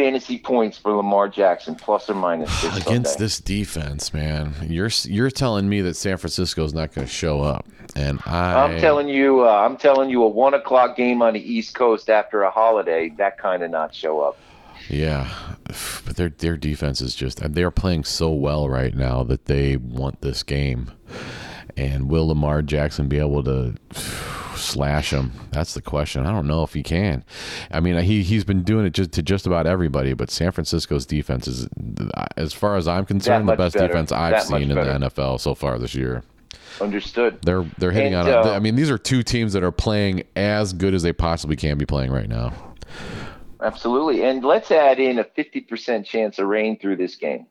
fantasy points for Lamar Jackson, plus or minus this against Sunday. this defense, man. You're you're telling me that San Francisco is not going to show up, and I I'm telling you, uh, I'm telling you, a one o'clock game on the East Coast after a holiday, that kind of not show up. yeah, but their their defense is just they're playing so well right now that they want this game, and will Lamar Jackson be able to slash him? That's the question. I don't know if he can. I mean, he he's been doing it just to just about everybody, but San Francisco's defense is, as far as I'm concerned, the best better. defense I've That seen in the. NFL so far this year. Understood. They're they're hitting And, on. Uh, I mean, these are two teams that are playing as good as they possibly can be playing right now. Absolutely. And let's add in a 50% chance of rain through this game.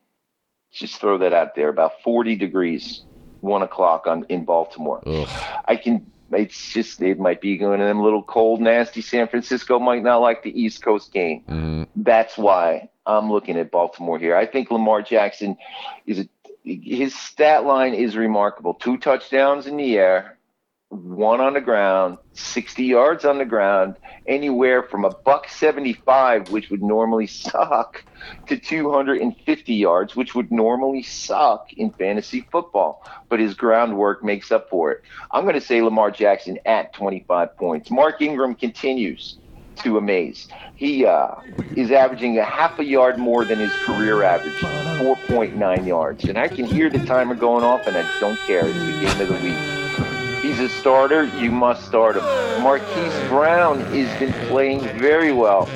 Just throw that out there. About 40 degrees, one o'clock on in Baltimore. Ugh. I can. It's just it might be going to them little cold, nasty. San Francisco might not like the East Coast game. Mm, That's why I'm looking at Baltimore here. I think Lamar Jackson is a, his stat line is remarkable. Two touchdowns in the air, one on the ground, 60 yards on the ground, anywhere from a buck 75, which would normally suck, to 250 yards, which would normally suck in fantasy football. But his groundwork makes up for it. I'm going to say Lamar Jackson at 25 points. Mark Ingram continues to amaze. He uh, is averaging a half a yard more than his career average, 4.9 yards. And I can hear the timer going off, and I don't care. It's the game of the week. He's a starter. You must start him. Marquise Brown has been playing very well.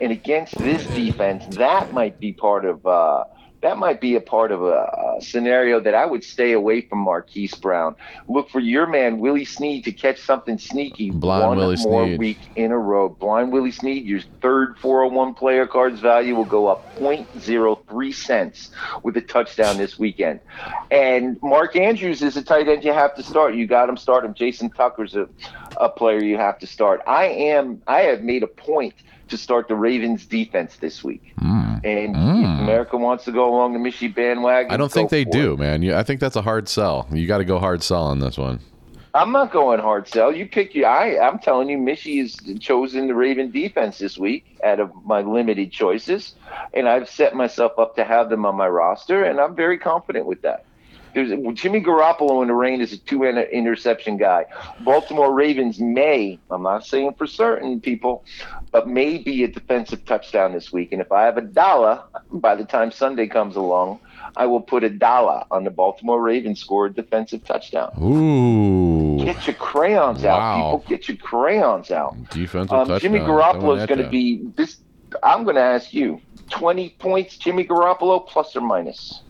And against this defense, that might be part of uh, that might be a part of a, a scenario that I would stay away from Marquise Brown. Look for your man Willie Snead to catch something sneaky Blind one Willie more Snead. week in a row. Blind Willie Snead, your third 401 player cards value will go up 0.03 cents with a touchdown this weekend. And Mark Andrews is a tight end you have to start. You got him start him. Jason Tucker's a, a player you have to start. I am I have made a point to start the Ravens defense this week. Mm. And Mm. if America wants to go along the Mishy bandwagon, I don't think they do, it. man. I think that's a hard sell. You got to go hard sell on this one. I'm not going hard sell. You pick your. I. I'm telling you, Mishy has chosen the Raven defense this week out of my limited choices, and I've set myself up to have them on my roster, and I'm very confident with that. There's Jimmy Garoppolo in the rain is a two interception guy. Baltimore Ravens may. I'm not saying for certain, people, but may be a defensive touchdown this week. And if I have a dollar by the time Sunday comes along, I will put a dollar on the Baltimore Ravens score a defensive touchdown. Ooh, Get your crayons Wow. out, people. Get your crayons out. defensive Um, touchdown. Jimmy Garoppolo is going to be this. I'm going to ask you: 20 points, Jimmy Garoppolo, plus or minus?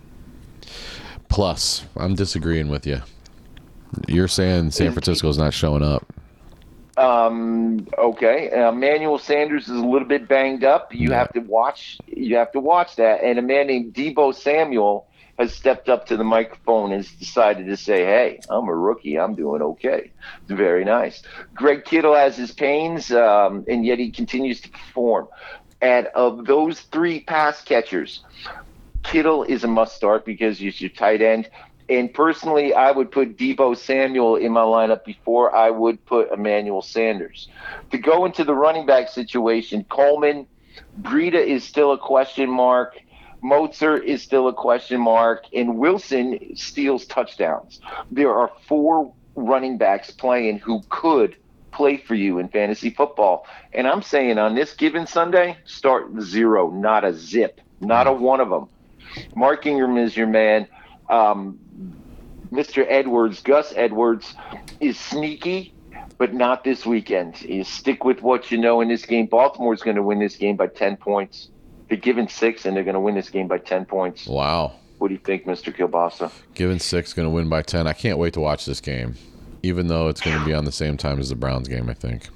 Plus. I'm disagreeing with you. You're saying San Francisco's not showing up. Um, okay. Uh, Emmanuel Sanders is a little bit banged up. You Yeah. have to watch. You have to watch that. And a man named Deebo Samuel has stepped up to the microphone and has decided to say, "Hey, I'm a rookie. I'm doing okay." Very nice. Greg Kittle has his pains, um, and yet he continues to perform. And of those three pass catchers, Kittle is a must start because he's your tight end. And personally, I would put Deebo Samuel in my lineup before I would put Emmanuel Sanders. To go into the running back situation, Coleman, Breida is still a question mark. Mostert is still a question mark, and Wilson steals touchdowns. There are four running backs playing who could play for you in fantasy football. And I'm saying on this given Sunday, start zero, not a zip, not a one of them. Mark Ingram is your man. Um, Mr. Edwards, Gus Edwards, is sneaky, but not this weekend. You stick with what you know in this game. Baltimore's going to win this game by 10 points. They're given six, and they're going to win this game by 10 points. Wow. What do you think, Mr. Kielbasa? Given six, going to win by 10. I can't wait to watch this game, even though it's going to be on the same time as the Browns game, I think.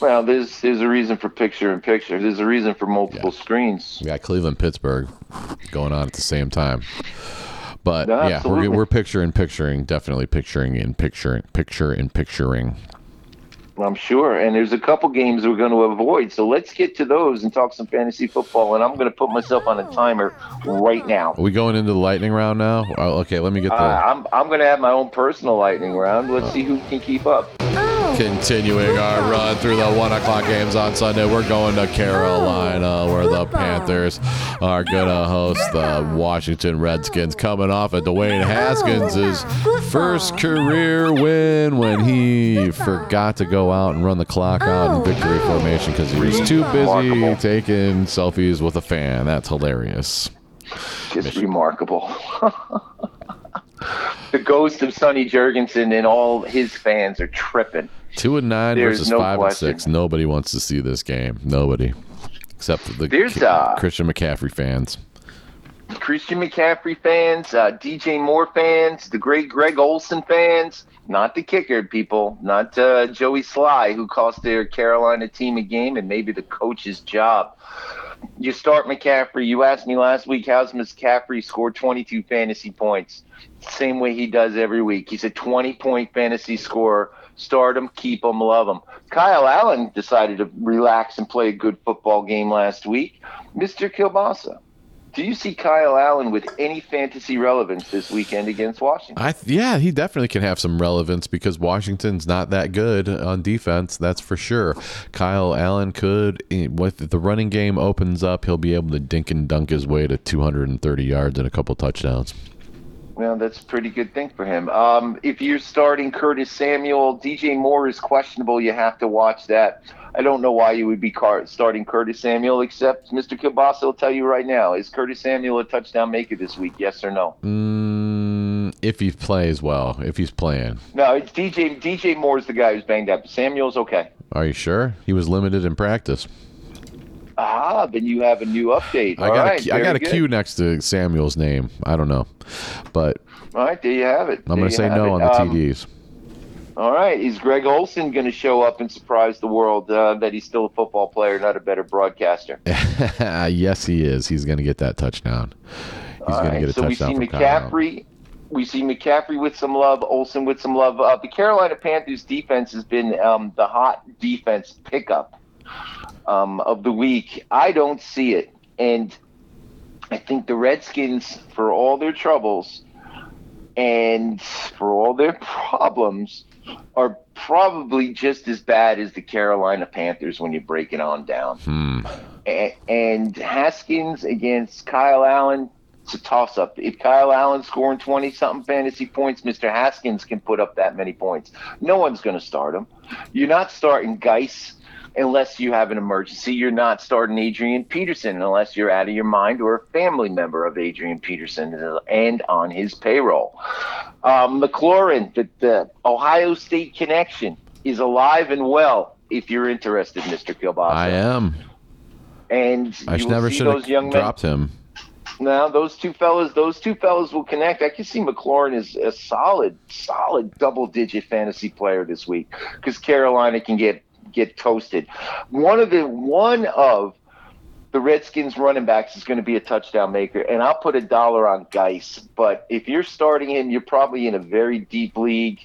Well, there's there's a reason for picture in picture. There's a reason for multiple Yeah. screens. Yeah, Cleveland, Pittsburgh going on at the same time. But No, yeah, we're, absolutely. we're picture in picturing, definitely picturing in picturing, picture in picturing. I'm sure. And there's a couple games we're going to avoid. So let's get to those and talk some fantasy football. And I'm going to put myself on a timer right now. Are we going into the lightning round now? Oh, okay, let me get the Uh, I'm, I'm going to have my own personal lightning round. Let's see who can keep up. Continuing our run through the one o'clock games on Sunday. We're going to Carolina, where the Panthers are gonna host the Washington Redskins, coming off of Dwayne Haskins' first career win when he forgot to go out and run the clock out in victory formation because he was too busy Remarkable. taking selfies with a fan. That's hilarious. Just remarkable. the ghost of Sonny Jurgensen and all his fans are tripping. Two and nine There's versus no five question. and six. Nobody wants to see this game. Nobody, except the There's, K- uh, Christian McCaffrey fans. Christian McCaffrey fans, uh, DJ Moore fans, the great Greg Olsen fans, not the kicker people, not uh, Joey Slye, who cost their Carolina team a game and maybe the coach's job. You start McCaffrey. You asked me last week, how's McCaffrey score 22 fantasy points? Same way he does every week. He's a 20 point fantasy scorer. Start him, keep him, love him. Kyle Allen decided to relax and play a good football game last week. Mr. Kielbasa, do you see Kyle Allen with any fantasy relevance this weekend against Washington? I yeah, he definitely can have some relevance because Washington's not that good on defense. That's for sure. Kyle Allen could, eh, with the running game opens up, he'll be able to dink and dunk his way to 230 yards and a couple touchdowns. Well, that's a pretty good thing for him. Um, if you're starting Curtis Samuel, DJ Moore is questionable. You have to watch that. I don't know why you would be car- starting Curtis Samuel, except Mr. Kielbasa will tell you right now: is Curtis Samuel a touchdown maker this week? Yes or no? Mm, if he plays well, if he's playing, No, it's DJ. DJ Moore's the guy who's banged up. Samuel's okay. are you sure? He was limited in practice. Ah, then you have a new update. I All got right, a, I got a good. Q next to Samuel's name. I don't know, but All right, there you have it. I'm going to say no it. on the Um, TDs. All right. Is Greg Olsen going to show up and surprise the world uh, that he's still a football player, not a better broadcaster? yes, he is. He's going to get that touchdown. He's All going to get a so we see touchdown from Kyle Allen. McCaffrey. We see McCaffrey with some love, Olsen with some love. Uh, the Carolina Panthers defense has been um, the hot defense pickup um, of the week. I don't see it, and I think the Redskins, for all their troubles and for all their problems, are probably just as bad as the Carolina Panthers when you break it on down. Hmm. And Haskins against Kyle Allen, it's a toss up. If Kyle Allen's scoring 20 something fantasy points, Mr. Haskins can put up that many points. No one's going to start him. You're not starting Guice unless you have an emergency. You're not starting Adrian Peterson unless you're out of your mind or a family member of Adrian Peterson and on his payroll. Um, McLaurin, the, the Ohio State connection, is alive and well if you're interested, Mr. Kielbasa. I am. And I you never should those have young men. dropped him. Now those two fellas, those two fellas will connect. I can see McLaurin is a solid, solid double-digit fantasy player this week because Carolina can get get toasted. One of the one of the Redskins running backs is going to be a touchdown maker, and I'll put a dollar on Guice. But if you're starting him, you're probably in a very deep league.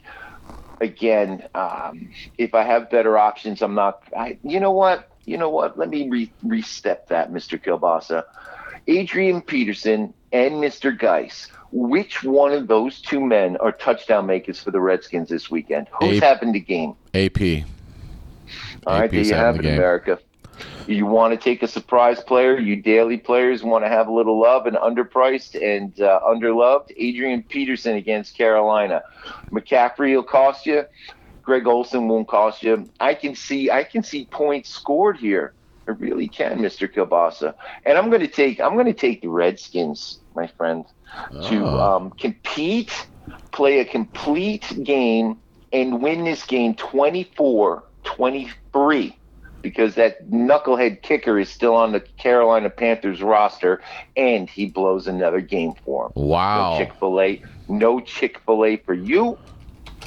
Again, um, if I have better options, I'm not. I, you know what? You know what? Let me re- restep that, Mr. Kielbasa Adrian Peterson and Mr. Guice. Which one of those two men are touchdown makers for the Redskins this weekend? Who's A- having the game? AP. All right, there you have it, game. America. You want to take a surprise player? You daily players want to have a little love and underpriced and uh, underloved. Adrian Peterson against Carolina. McCaffrey will cost you. Greg Olsen won't cost you. I can see I can see points scored here. I really can, Mr. Kielbasa. And I'm going to take I'm going to take the Redskins, my friend, to Oh. um, compete, play a complete game, and win this game 24-23 because that knucklehead kicker is still on the Carolina Panthers roster, and he blows another game for him. Wow. Chick Fil A, no Chick Fil A for you.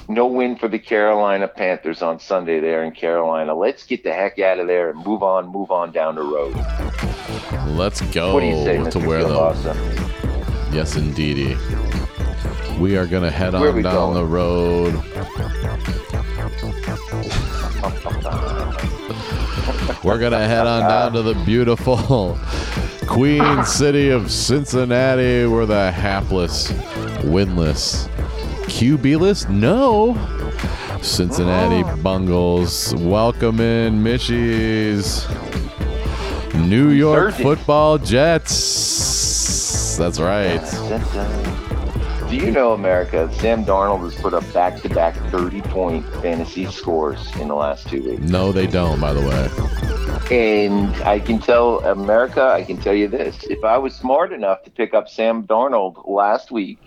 No win for the Carolina Panthers on Sunday there in Carolina. Let's get the heck out of there and move on, move on down the road. Let's go What do you say, to Mr. where Kielbasa? Yes, indeedy. We are gonna head Where on down going? the road. We're gonna head on down to the beautiful Queen City of Cincinnati, where the hapless, winless, QB-less? No. Cincinnati oh. Bungles welcome in Michies. New York Thursday. Football Jets. That's right. Do you know, America, Sam Darnold has put up back to back 30 point fantasy scores in the last two weeks? No, they don't, by the way. And I can tell America, I can tell you this. If I was smart enough to pick up Sam Darnold last week,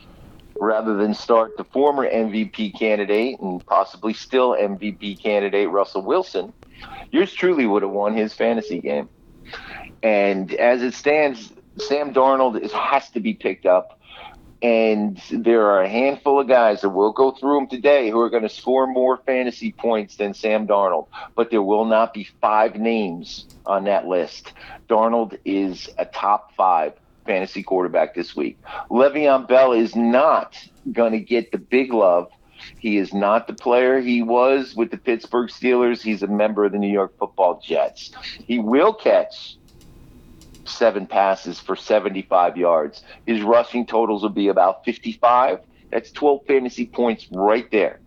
rather than start the former MVP candidate and possibly still MVP candidate Russell Wilson, yours truly would have won his fantasy game. And as it stands, Sam Darnold is, has to be picked up. And there are a handful of guys that we'll go through them today who are going to score more fantasy points than Sam Darnold, but there will not be five names on that list. Darnold is a top five fantasy quarterback this week. Le'Veon Bell is not going to get the big love. He is not the player he was with the Pittsburgh Steelers. He's a member of the New York Football Jets. He will catch seven passes for 75 yards. His rushing totals will be about 55. That's 12 fantasy points right there.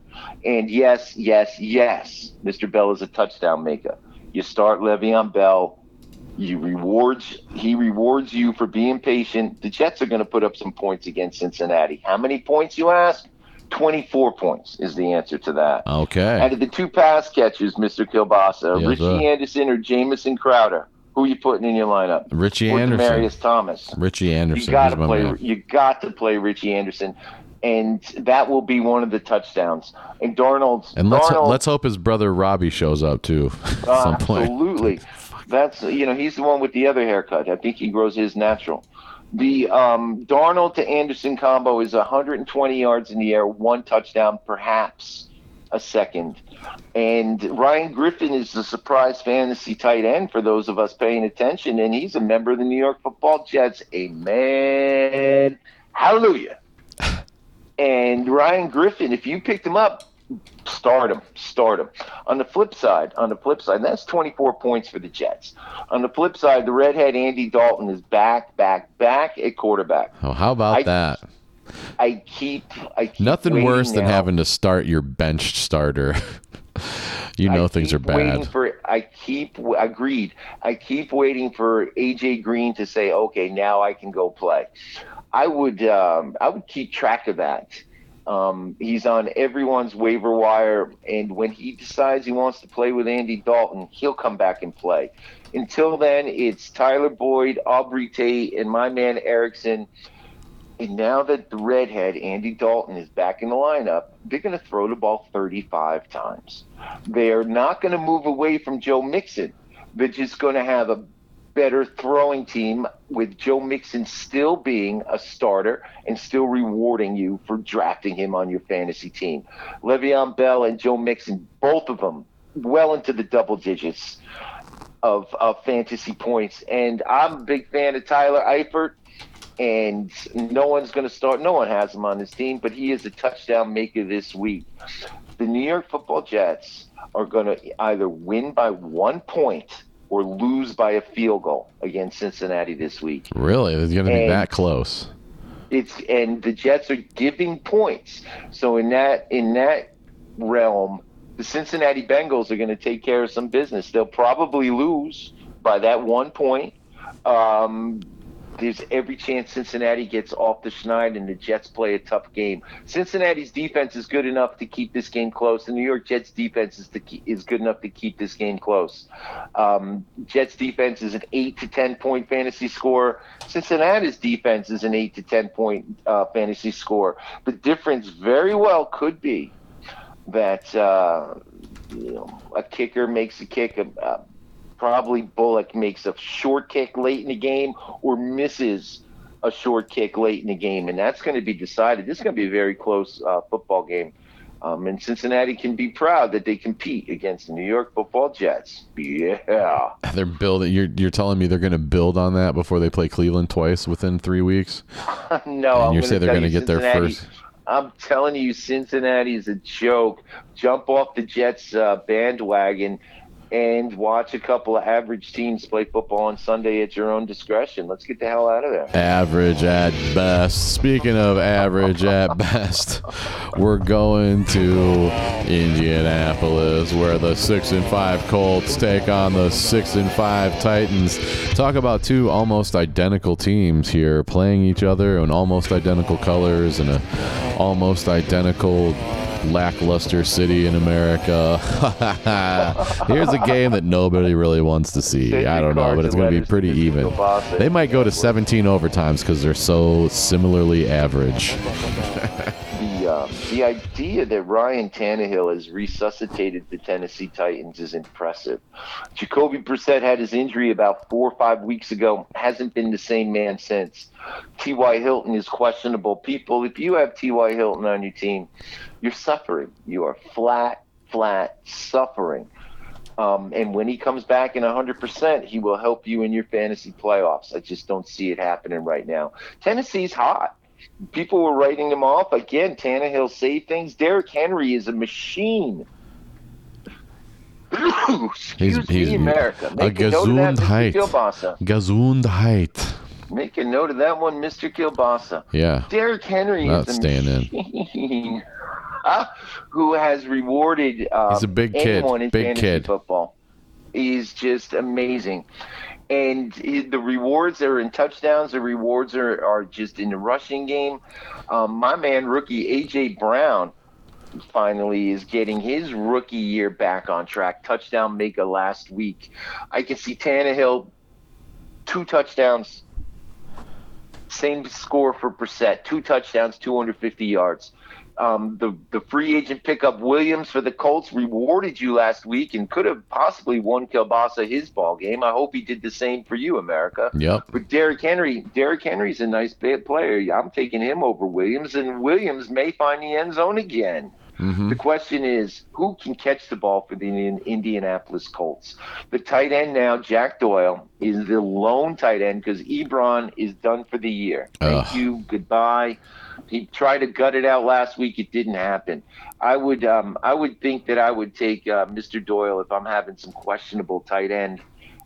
And yes, yes, yes, Mr. Bell is a touchdown maker. You start Le'Veon Bell. You rewards he rewards you for being patient. The Jets are going to put up some points against Cincinnati. How many points you ask? 24 points is the answer to that. Okay. Out of the two pass catchers, Mr. Kielbasa, Yes, Richie sir. Anderson or Jamison Crowder, who are you putting in your lineup? Richie or Anderson. Marius Thomas. Richie Anderson. You got to play. man. You got to play Richie Anderson, and that will be one of the touchdowns. And Darnold. And let's Darnold, let's hope his brother Robbie shows up too at uh, some point. Absolutely. That's you know he's the one with the other haircut. I think he grows his natural. The um, Darnold to Anderson combo is 120 yards in the air, one touchdown, perhaps a second. And Ryan Griffin is the surprise fantasy tight end for those of us paying attention, and he's a member of the New York Football Jets. Amen. Hallelujah. And Ryan Griffin, if you picked him up, start him, start him. On the flip side, on the flip side, that's 24 points for the Jets. On the flip side, the redhead Andy Dalton is back, back, back at quarterback. Oh, how about I- that? I keep, I keep Nothing worse than having to start your benched starter. you know I things are bad. For, I keep agreed. I keep waiting for AJ Green to say, "Okay, now I can go play." I would, um, I would keep track of that. Um, he's on everyone's waiver wire, and when he decides he wants to play with Andy Dalton, he'll come back and play. Until then, it's Tyler Boyd, Auden Tate, and my man Erickson. And now that the redhead Andy Dalton is back in the lineup, they're going to throw the ball 35 times. They are not going to move away from Joe Mixon. They're just going to have a better throwing team with Joe Mixon still being a starter and still rewarding you for drafting him on your fantasy team. Le'Veon Bell and Joe Mixon, both of them, well into the double digits of, of fantasy points. And I'm a big fan of Tyler Eifert and no one's going to start. No one has him on his team, but he is a touchdown maker this week. The New York Football Jets are going to either win by one point or lose by a field goal against Cincinnati this week. Really? It's going to be And- that close. It's and the Jets are giving points. So in that in that realm, the Cincinnati Bengals are going to take care of some business. They'll probably lose by that one point. Um, there's every chance Cincinnati gets off the schneid and the Jets play a tough game. Cincinnati's defense is good enough to keep this game close. The New York Jets defense is, keep, is good enough to keep this game close. Um, Jets defense is an eight to ten point fantasy score. Cincinnati's defense is an eight to ten point uh, fantasy score. The difference very well could be that uh, you know a kicker makes a kick. Probably Bullock makes a short kick late in the game or misses a short kick late in the game, and that's going to be decided. This is going to be a very close uh, football game. Um, and Cincinnati can be proud that they compete against the New York Football Jets. Yeah, They're building. You're you're telling me they're going to build on that before they play Cleveland twice within three weeks, no, and I'm you say they're going to get their first. I'm telling you, Cincinnati is a joke. Jump off the Jets uh, bandwagon and watch a couple of average teams play football on Sunday at your own discretion. Let's get the hell out of there. Average at best. Speaking of average at best, we're going to Indianapolis, where the six and five Colts take on the six and five Titans. Talk about two almost identical teams here playing each other in almost identical colors and a almost identical lackluster city in America. Here's a game that nobody really wants to see. I don't know, but it's going to be pretty even. They might go to 17 overtimes because they're so similarly average. the um, the idea that Ryan Tannehill has resuscitated the Tennessee Titans is impressive. Jacoby Brissett had his injury about four or five weeks ago. Hasn't been the same man since. T.Y. Hilton is questionable. People, if you have T.Y. Hilton on your team, you're suffering. You are flat, flat suffering. Um, and when he comes back in 100%, he will help you in your fantasy playoffs. I just don't see it happening right now. Tennessee's hot people were writing them off. Again, Tannehill saved things. Derrick Henry is a machine. Excuse He's- he's me, America. a Make a, note of that, Gesundheit. Make a note of that one, Mr. Kielbasa. Yeah. Derrick Henry Not is a staying in. machine. Who has rewarded um, He's a big kid. anyone in Big fantasy kid. football. He's just amazing. And he- the rewards are in touchdowns. The rewards are, are just in the rushing game. Um, my man, rookie A.J. Brown, finally is getting his rookie year back on track. Touchdown maker last week. I can see Tannehill, two touchdowns, same score for Brissett, two touchdowns, 250 yards. Um, the the free agent pickup Williams for the Colts rewarded you last week and could have possibly won Kielbasa his ball game. I hope he did the same for you, America. Yep. But Derrick Henry, Derrick Henry's a nice player. I'm taking him over Williams, and Williams may find the end zone again. hmm The question is, who can catch the ball for the Indianapolis Colts? The tight end now, Jack Doyle, is the lone tight end because Ebron is done for the year. Thank Ugh. you. Goodbye. He tried to gut it out last week. It didn't happen. I would, um, I would think that I would take uh, Mr. Doyle if I'm having some questionable tight end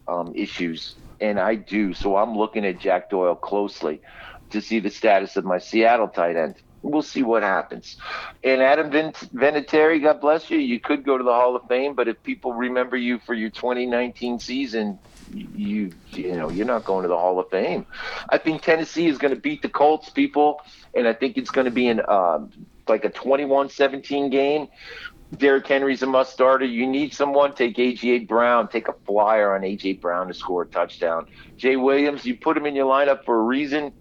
um, issues, and I do. So I'm looking at Jack Doyle closely to see the status of my Seattle tight end. We'll see what happens. And Adam Vinatieri, God bless you. You could go to the Hall of Fame, but if people remember you for your 2019 season, you you know you're not going to the Hall of Fame. I think Tennessee is going to beat the Colts, people, and I think it's going to be an um, like a 21-17 game. Derrick Henry's a must starter. You need someone. Take AJ Brown. Take a flyer on AJ Brown to score a touchdown. Jay Williams, you put him in your lineup for a reason.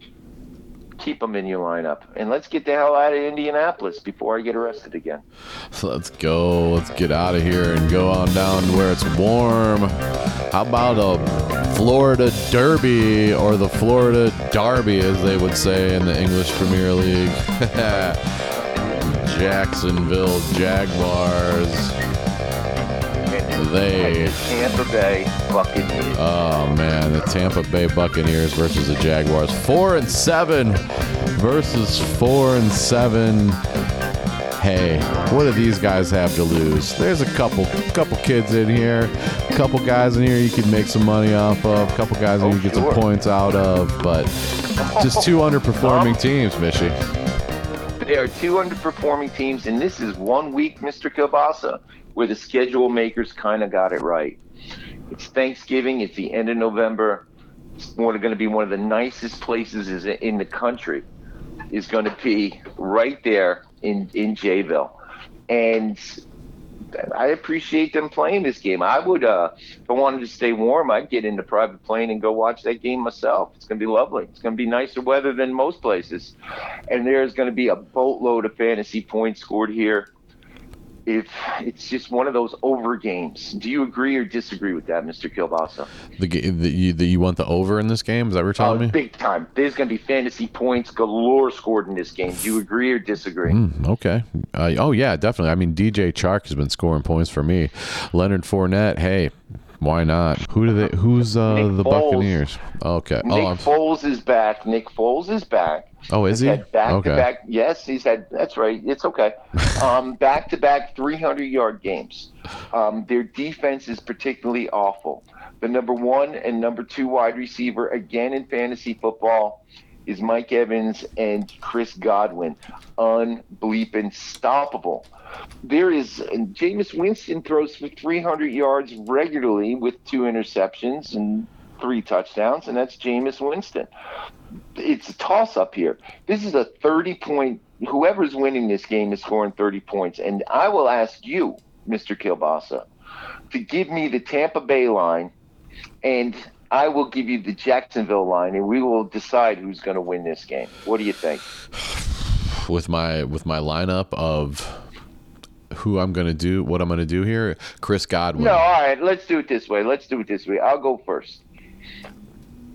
Keep them in your lineup, and let's get the hell out of Indianapolis before I get arrested again. So let's go. Let's get out of here and go on down to where it's warm. How about a Florida Derby or the Florida Derby, as they would say in the English Premier League? Jacksonville Jaguars. They Tampa Bay Buccaneers. Oh man, the Tampa Bay Buccaneers versus the Jaguars. Four and seven versus four and seven. Hey, what do these guys have to lose? There's a couple couple kids in here. couple guys in here you could make some money off of. A couple guys Oh, you get sure. some points out of, but just two underperforming teams, Mishy. There are two underperforming teams, and this is one week, Mr. Kielbasa, where the schedule makers kind of got it right. It's Thanksgiving. It's the end of November. It's going to be one of the nicest places in the country. Is going to be right there in in Jayville, and I appreciate them playing this game. I would, uh, if I wanted to stay warm, I'd get in the private plane and go watch that game myself. It's going to be lovely. It's going to be nicer weather than most places, and there's going to be a boatload of fantasy points scored here. If it's just one of those over games, do you agree or disagree with that, Mr. Kielbasa? The, the, you, the you want the over in this game? Is that what you're telling Oh, me? big time. There's going to be fantasy points galore scored in this game. Do you agree or disagree? Mm, okay. Uh, oh yeah, definitely. I mean, DJ Chark has been scoring points for me. Leonard Fournette. Hey, why not? Who do they? Who's uh, the Foles. Buccaneers? Okay. Nick Oh, I'm, Foles is back. Nick Foles is back. Oh, is He's he? back Okay. to back. Yes, he's had. That's right. It's okay. Um, back to back 300 yard games. Um, their defense is particularly awful. The number one and number two wide receiver again in fantasy football is Mike Evans and Chris Godwin. Unbleeping stoppable. There is and Jameis Winston throws for 300 yards regularly with two interceptions and three touchdowns, and that's Jameis Winston it's a toss up here. This is a 30 point. Whoever's winning this game is scoring 30 points. And I will ask you, Mr. Kielbasa, to give me the Tampa Bay line, and I will give you the Jacksonville line, and we will decide who's going to win this game. What do you think? with my with my lineup of who I'm gonna do, what I'm gonna do here. Chris Godwin. No, all right. Let's do it this way. Let's do it this way. I'll go first.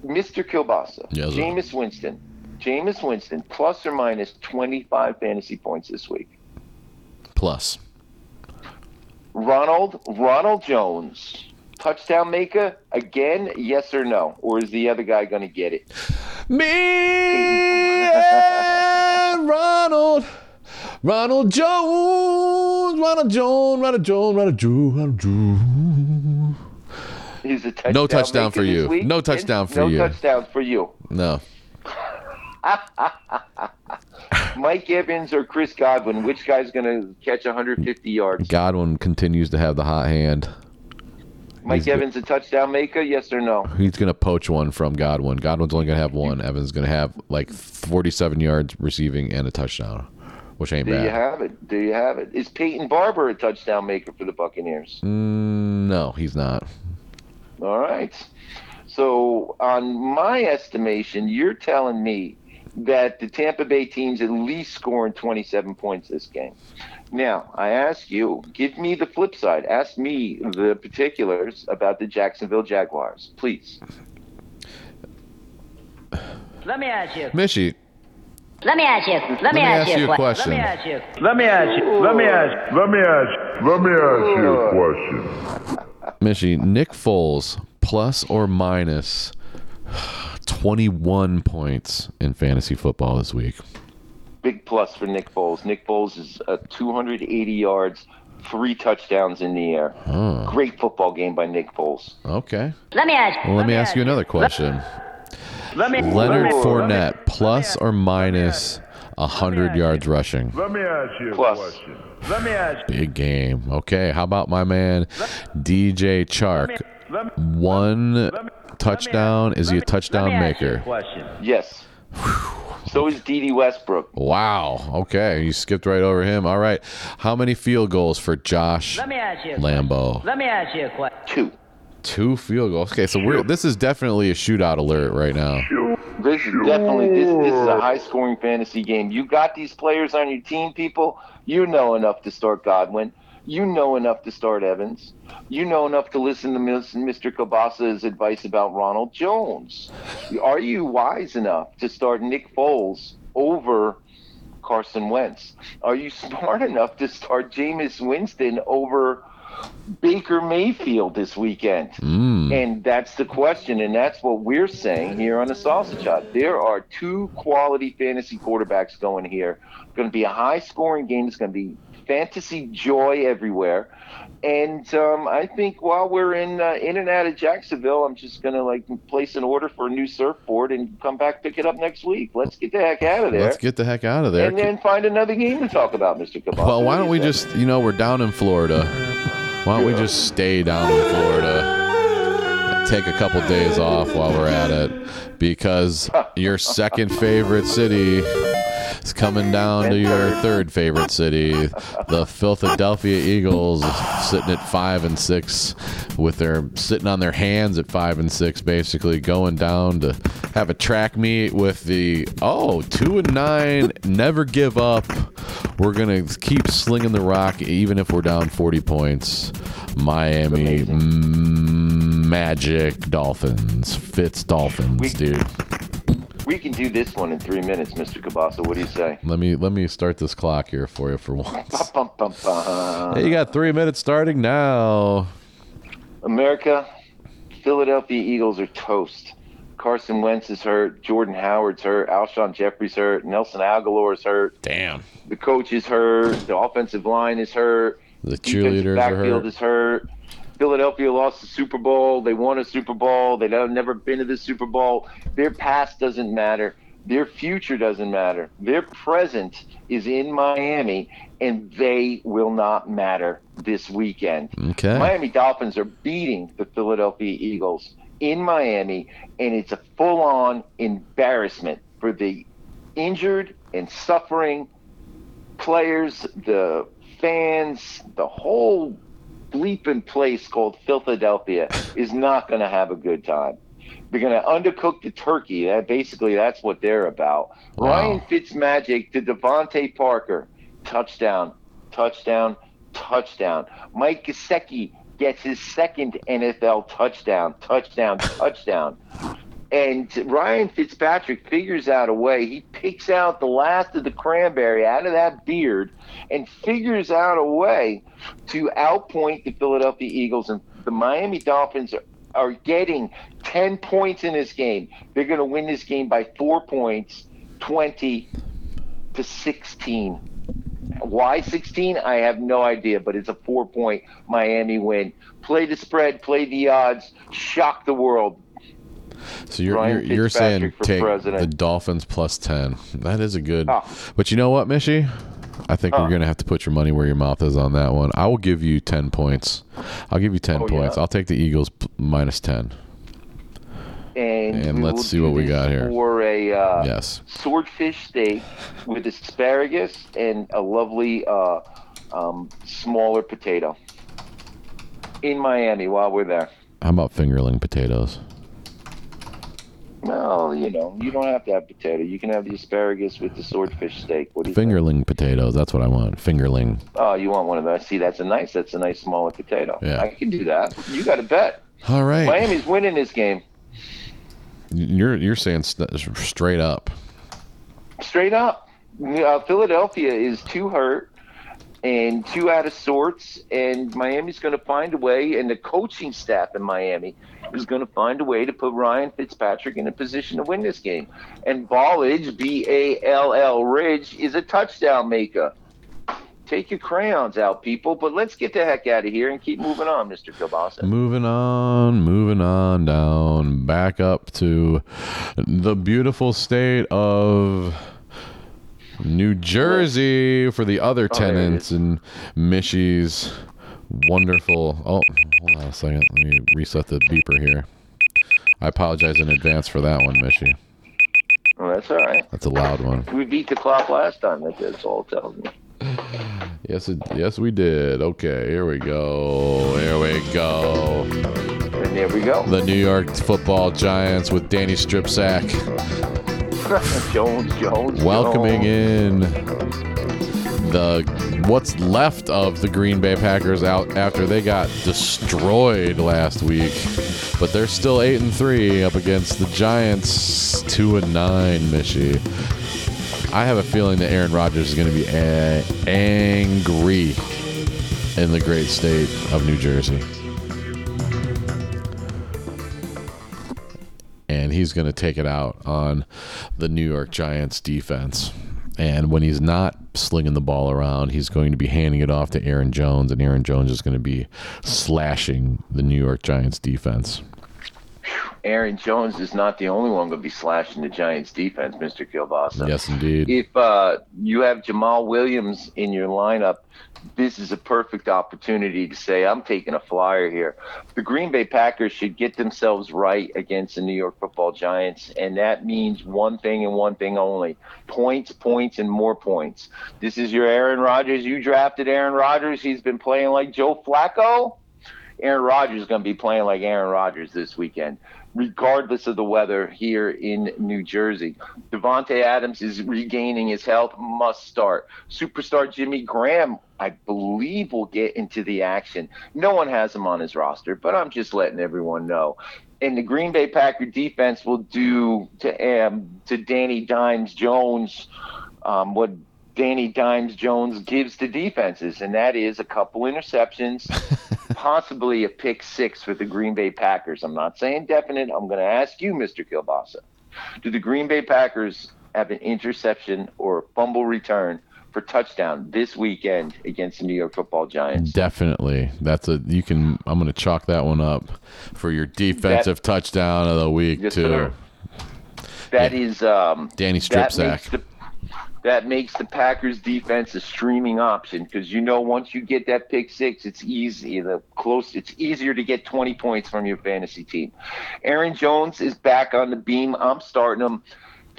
Mr. Kielbasa, Yes. Jameis Winston, Jameis Winston, plus or minus 25 fantasy points this week. Plus. Ronald Ronald Jones touchdown maker again? Yes or no? Or is the other guy going to get it? Me and Ronald. Ronald Jones. Ronald Jones. Ronald Jones. Ronald Jones. Ronald Jones. He's a touchdown No touchdown for you. No touchdown for you. no you. touchdown for you. No. Mike Evans or Chris Godwin? Which guy's going to catch 150 yards? Godwin continues to have the hot hand. Mike he's. Evans a touchdown maker? Yes or no? He's gonna poach one from Godwin. Godwin's only gonna have one. Evans gonna have like 47 yards receiving and a touchdown, which ain't bad. There you have it. Do you have it. Is Peyton Barber a touchdown maker for the Buccaneers? Mm, no, he's not. All right. So, on my estimation, you're telling me that the Tampa Bay team's at least scoring 27 points this game. Now, I ask you, give me the flip side. Ask me the particulars about the Jacksonville Jaguars, please. Let me ask you. Mishy, Let me ask you. Let, me ask, you a question. Let me ask you. Let me ask you. Let me ask. Let me ask. Let me ask you a question. Mishy, Nick Foles plus or minus 21 points in fantasy football this week. Big plus for Nick Foles. Nick Foles is uh, 280 yards, three touchdowns in the air. Oh, Great football game by Nick Foles. okay. Let me ask. Well, let me ask you another question. Let me. Leonard let me, Fournette plus or minus 100 yards rushing. Let me ask you a Plus. question. Let me ask. Big game. Okay, how about my man DJ Chark? Let me. One touchdown. Is he a touchdown Let me ask you a maker? question. Yes. So is Dede Westbrook. Wow. Okay, you skipped right over him. All right. How many field goals for Josh Let me ask you. Lambo? Let me ask you a question. Two. Two field goals. Okay, so we're this is definitely a shootout alert right now. This is definitely this. This is a high-scoring fantasy game. You got these players on your team, people. You know enough to start Godwin. You know enough to start Evans. You know enough to listen to Mr. Kielbasa's advice about Ronald Jones. Are you wise enough to start Nick Foles over Carson Wentz? Are you smart enough to start Jameis Winston over Baker Mayfield this weekend? Mm. And that's the question, and that's what we're saying here on the Sausage Hut. There are two quality fantasy quarterbacks going here. It's going to be a high-scoring game. It's going to be fantasy joy everywhere. And um, I think while we're in uh, in and out of Jacksonville, I'm just gonna like place an order for a new surfboard and come back pick it up next week. Let's get the heck out of there. Let's get the heck out of there. and then find another game to talk about, Mr. Cabal. well, why don't we just, you know, we're down in Florida. Why don't we just stay down in Florida? Take a couple days off while we're at it because your second favorite city is coming down to your third favorite city. The Philadelphia Eagles sitting at five and six with their sitting on their hands at five and six, basically going down to have a track meet with the oh two and nine. Never give up. We're gonna keep slinging the rock even if we're down forty points. Miami Magic Dolphins, Fitz Dolphins, We- dude. We can do this one in three minutes, Mr. Kielbasa. What do you say? Let me let me start this clock here for you for once. Bum, bum, bum. Hey, you got three minutes starting now. America, Philadelphia Eagles are toast. Carson Wentz is hurt. Jordan Howard's hurt. Alshon Jeffery's hurt. Nelson Agholor's hurt. Damn. The coach is hurt. The offensive line is hurt. The cheerleaders are hurt. The backfield hurt. is hurt. Philadelphia lost the Super Bowl. They won a Super Bowl. They've never been to the Super Bowl. Their past doesn't matter. Their future doesn't matter. Their present is in Miami, and they will not matter this weekend. Okay. Miami Dolphins are beating the Philadelphia Eagles in Miami, and it's a full on embarrassment for the injured and suffering players, the fans, the whole bleeping place called Philadelphia is not going to have a good time. They're going to undercook the turkey. That basically that's what they're about. Wow. Ryan Fitzmagic to DeVante Parker, touchdown, touchdown, touchdown. Mike Gesicki gets his second NFL touchdown, touchdown, touchdown. And Ryan Fitzpatrick figures out a way. He picks out the last of the cranberry out of that beard and figures out a way to outpoint the Philadelphia Eagles. And the Miami Dolphins are, are getting 10 points in this game. They're going to win this game by four points, 20 to 16. Why 16? I have no idea, but it's a four point Miami win. Play the spread, play the odds, shock the world. So you're Ryan you're, you're saying take president. the Dolphins plus ten. That is a good. Oh. But you know what, Mishy? I think Oh. we're gonna have to put your money where your mouth is on that one. I will give you ten points. I'll give you ten Oh, points. yeah? I'll take the Eagles minus ten. And, And let's see what we got here. For a uh, Yes. swordfish steak with asparagus and a lovely uh, um, smaller potato in Miami while we're there. How about fingerling potatoes? Well, you know, you don't have to have potato. You can have the asparagus with the swordfish steak. What do you think? Fingerling potatoes. That's what I want. Fingerling. Oh, you want one of those? See, that's a nice. That's a nice smaller potato. Yeah. I can do that. You got to bet. All right. Miami's winning this game. You're you're saying st- straight up. Straight up. Uh, Philadelphia is too hurt and two out of sorts, and Miami's going to find a way, and the coaching staff in Miami is going to find a way to put Ryan Fitzpatrick in a position to win this game. And Ballage, B A L L Ridge, is a touchdown maker. Take your crayons out, people, but let's get the heck out of here and keep moving on, Mr. Kielbasa. Moving on, moving on down, back up to the beautiful state of New Jersey for the other Oh, tenants and Mishy's wonderful. Oh, hold on a second. Let me reset the beeper here. I apologize in advance for that one, Mishy. Oh, that's all right. That's a loud one. We beat the clock last time. That's all it tells me. Yes, it, yes, we did. Okay, here we go. Here we go. And there we go. The New York Football Giants with Danny Stripsack. Jones, Jones, welcoming Jones. in the what's left of the Green Bay Packers out after they got destroyed last week. But they're still eight and three up against the Giants, two and nine. Mishy, I have a feeling that Aaron Rodgers is going to be a- angry in the great state of New Jersey. And he's going to take it out on the New York Giants defense. And when he's not slinging the ball around. He's going to be handing it off to Aaron Jones, and Aaron Jones is going to be slashing the New York Giants defense. Aaron Jones is not the only one going to be slashing the Giants defense, Mr. Kielbasa. Yes, indeed. If uh, you have Jamaal Williams in your lineup, this is a perfect opportunity to say, I'm taking a flyer here. The Green Bay Packers should get themselves right against the New York football Giants, and that means one thing and one thing only points, points, and more points. This is your Aaron Rodgers. You drafted Aaron Rodgers. He's been playing like Joe Flacco. Aaron Rodgers is going to be playing like Aaron Rodgers this weekend regardless of the weather here in New Jersey. Davante Adams is regaining his health, must start. Superstar Jimmy Graham, I believe, will get into the action. No one has him on his roster, but I'm just letting everyone know. And the Green Bay Packer defense will do to um, to Danny Dimes Jones um, what Danny Dimes Jones gives to defenses, and that is a couple interceptions, possibly a pick six for the Green Bay Packers. I'm not saying definite. I'm going to ask you, Mr. Kielbasa. Do the Green Bay Packers have an interception or a fumble return for touchdown this weekend against the New York Football Giants? Definitely. That's a you can I'm going to chalk that one up for your defensive that, touchdown of the week yes, too. Sir. That yeah. is um, Danny strip sack that makes the Packers defense a streaming option because you know once you get that pick six, it's easy. The close, it's easier to get 20 points from your fantasy team. Aaron Jones is back on the beam. I'm starting him.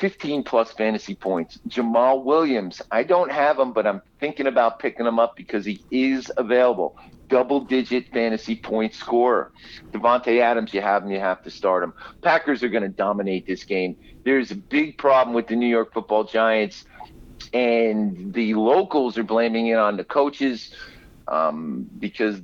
15 plus fantasy points. Jamaal Williams, I don't have him, but I'm thinking about picking him up because he is available. Double digit fantasy point scorer. Davante Adams, you have him, you have to start him. Packers are going to dominate this game. There's a big problem with the New York football Giants and the locals are blaming it on the coaches um, because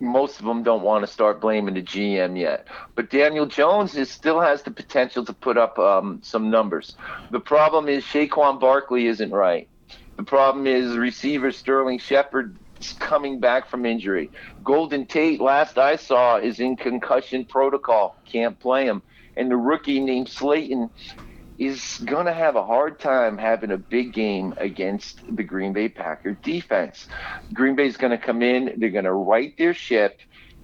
most of them don't want to start blaming the GM yet. But Daniel Jones is, still has the potential to put up um, some numbers. The problem is Saquon Barkley isn't right. The problem is receiver Sterling Shepard is coming back from injury. Golden Tate, last I saw, is in concussion protocol. Can't play him. And the rookie named Slayton is going to have a hard time having a big game against the Green Bay Packer defense. Green Bay is going to come in, they're going to right their ship,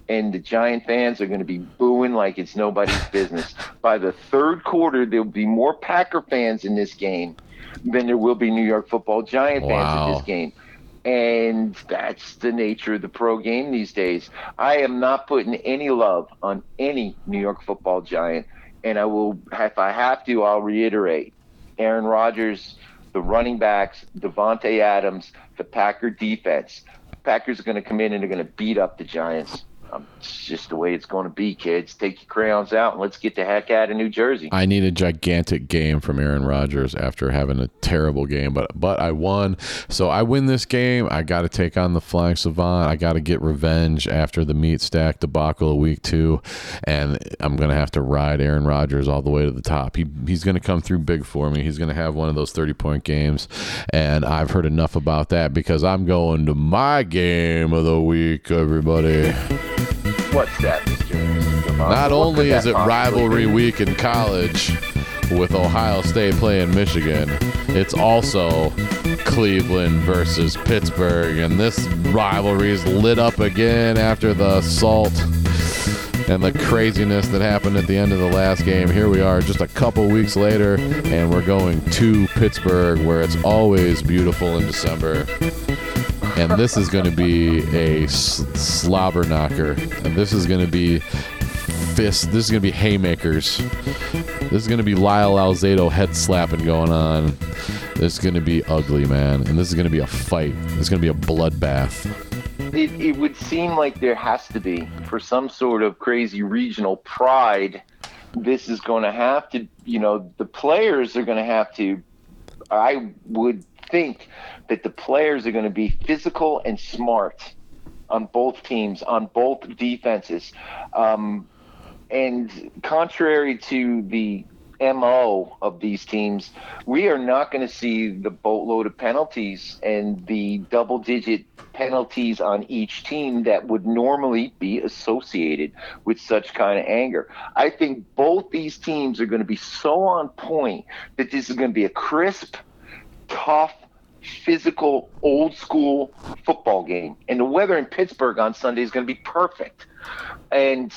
and the Giant fans are going to be booing like it's nobody's business. By the third quarter, there'll be more Packer fans in this game than there will be New York football Giant fans in this game. And that's the nature of the pro game these days. I am not putting any love on any New York football Giant and I will, if I have to, I'll reiterate: Aaron Rodgers, the running backs, Davante Adams, the Packer defense. Packers are going to come in and they're going to beat up the Giants. Um, it's just the way it's going to be, kids. Take your crayons out and let's get the heck out of New Jersey. I need a gigantic game from Aaron Rodgers after having a terrible game, but but I won, so I win this game. I got to take on the Flying Savant. I got to get revenge after the meat stack debacle of week two, and I'm gonna have to ride Aaron Rodgers all the way to the top. He he's gonna come through big for me. He's gonna have one of those 30 point games, and I've heard enough about that because I'm going to my game of the week, everybody. What's that, Mr. Not only is it rivalry week in college with Ohio State playing Michigan, it's also Cleveland versus Pittsburgh, and this rivalry is lit up again after the assault and the craziness that happened at the end of the last game. Here we are just a couple weeks later, and we're going to Pittsburgh where it's always beautiful in December and this is going to be a slobber knocker, and this is going to be fist. This is going to be haymakers. This is going to be Lyle Alzado head slapping going on. This is going to be ugly, man, and this is going to be a fight. It's going to be a bloodbath. It, it would seem like there has to be for some sort of crazy regional pride. This is going to have to, you know, the players are going to have to. I would think that the players are going to be physical and smart on both teams, on both defenses. Um, and contrary to the MO of these teams, we are not going to see the boatload of penalties and the double digit penalties on each team that would normally be associated with such kind of anger. I think both these teams are going to be so on point that this is going to be a crisp, tough physical, old school football game. And the weather in Pittsburgh on Sunday is going to be perfect. And,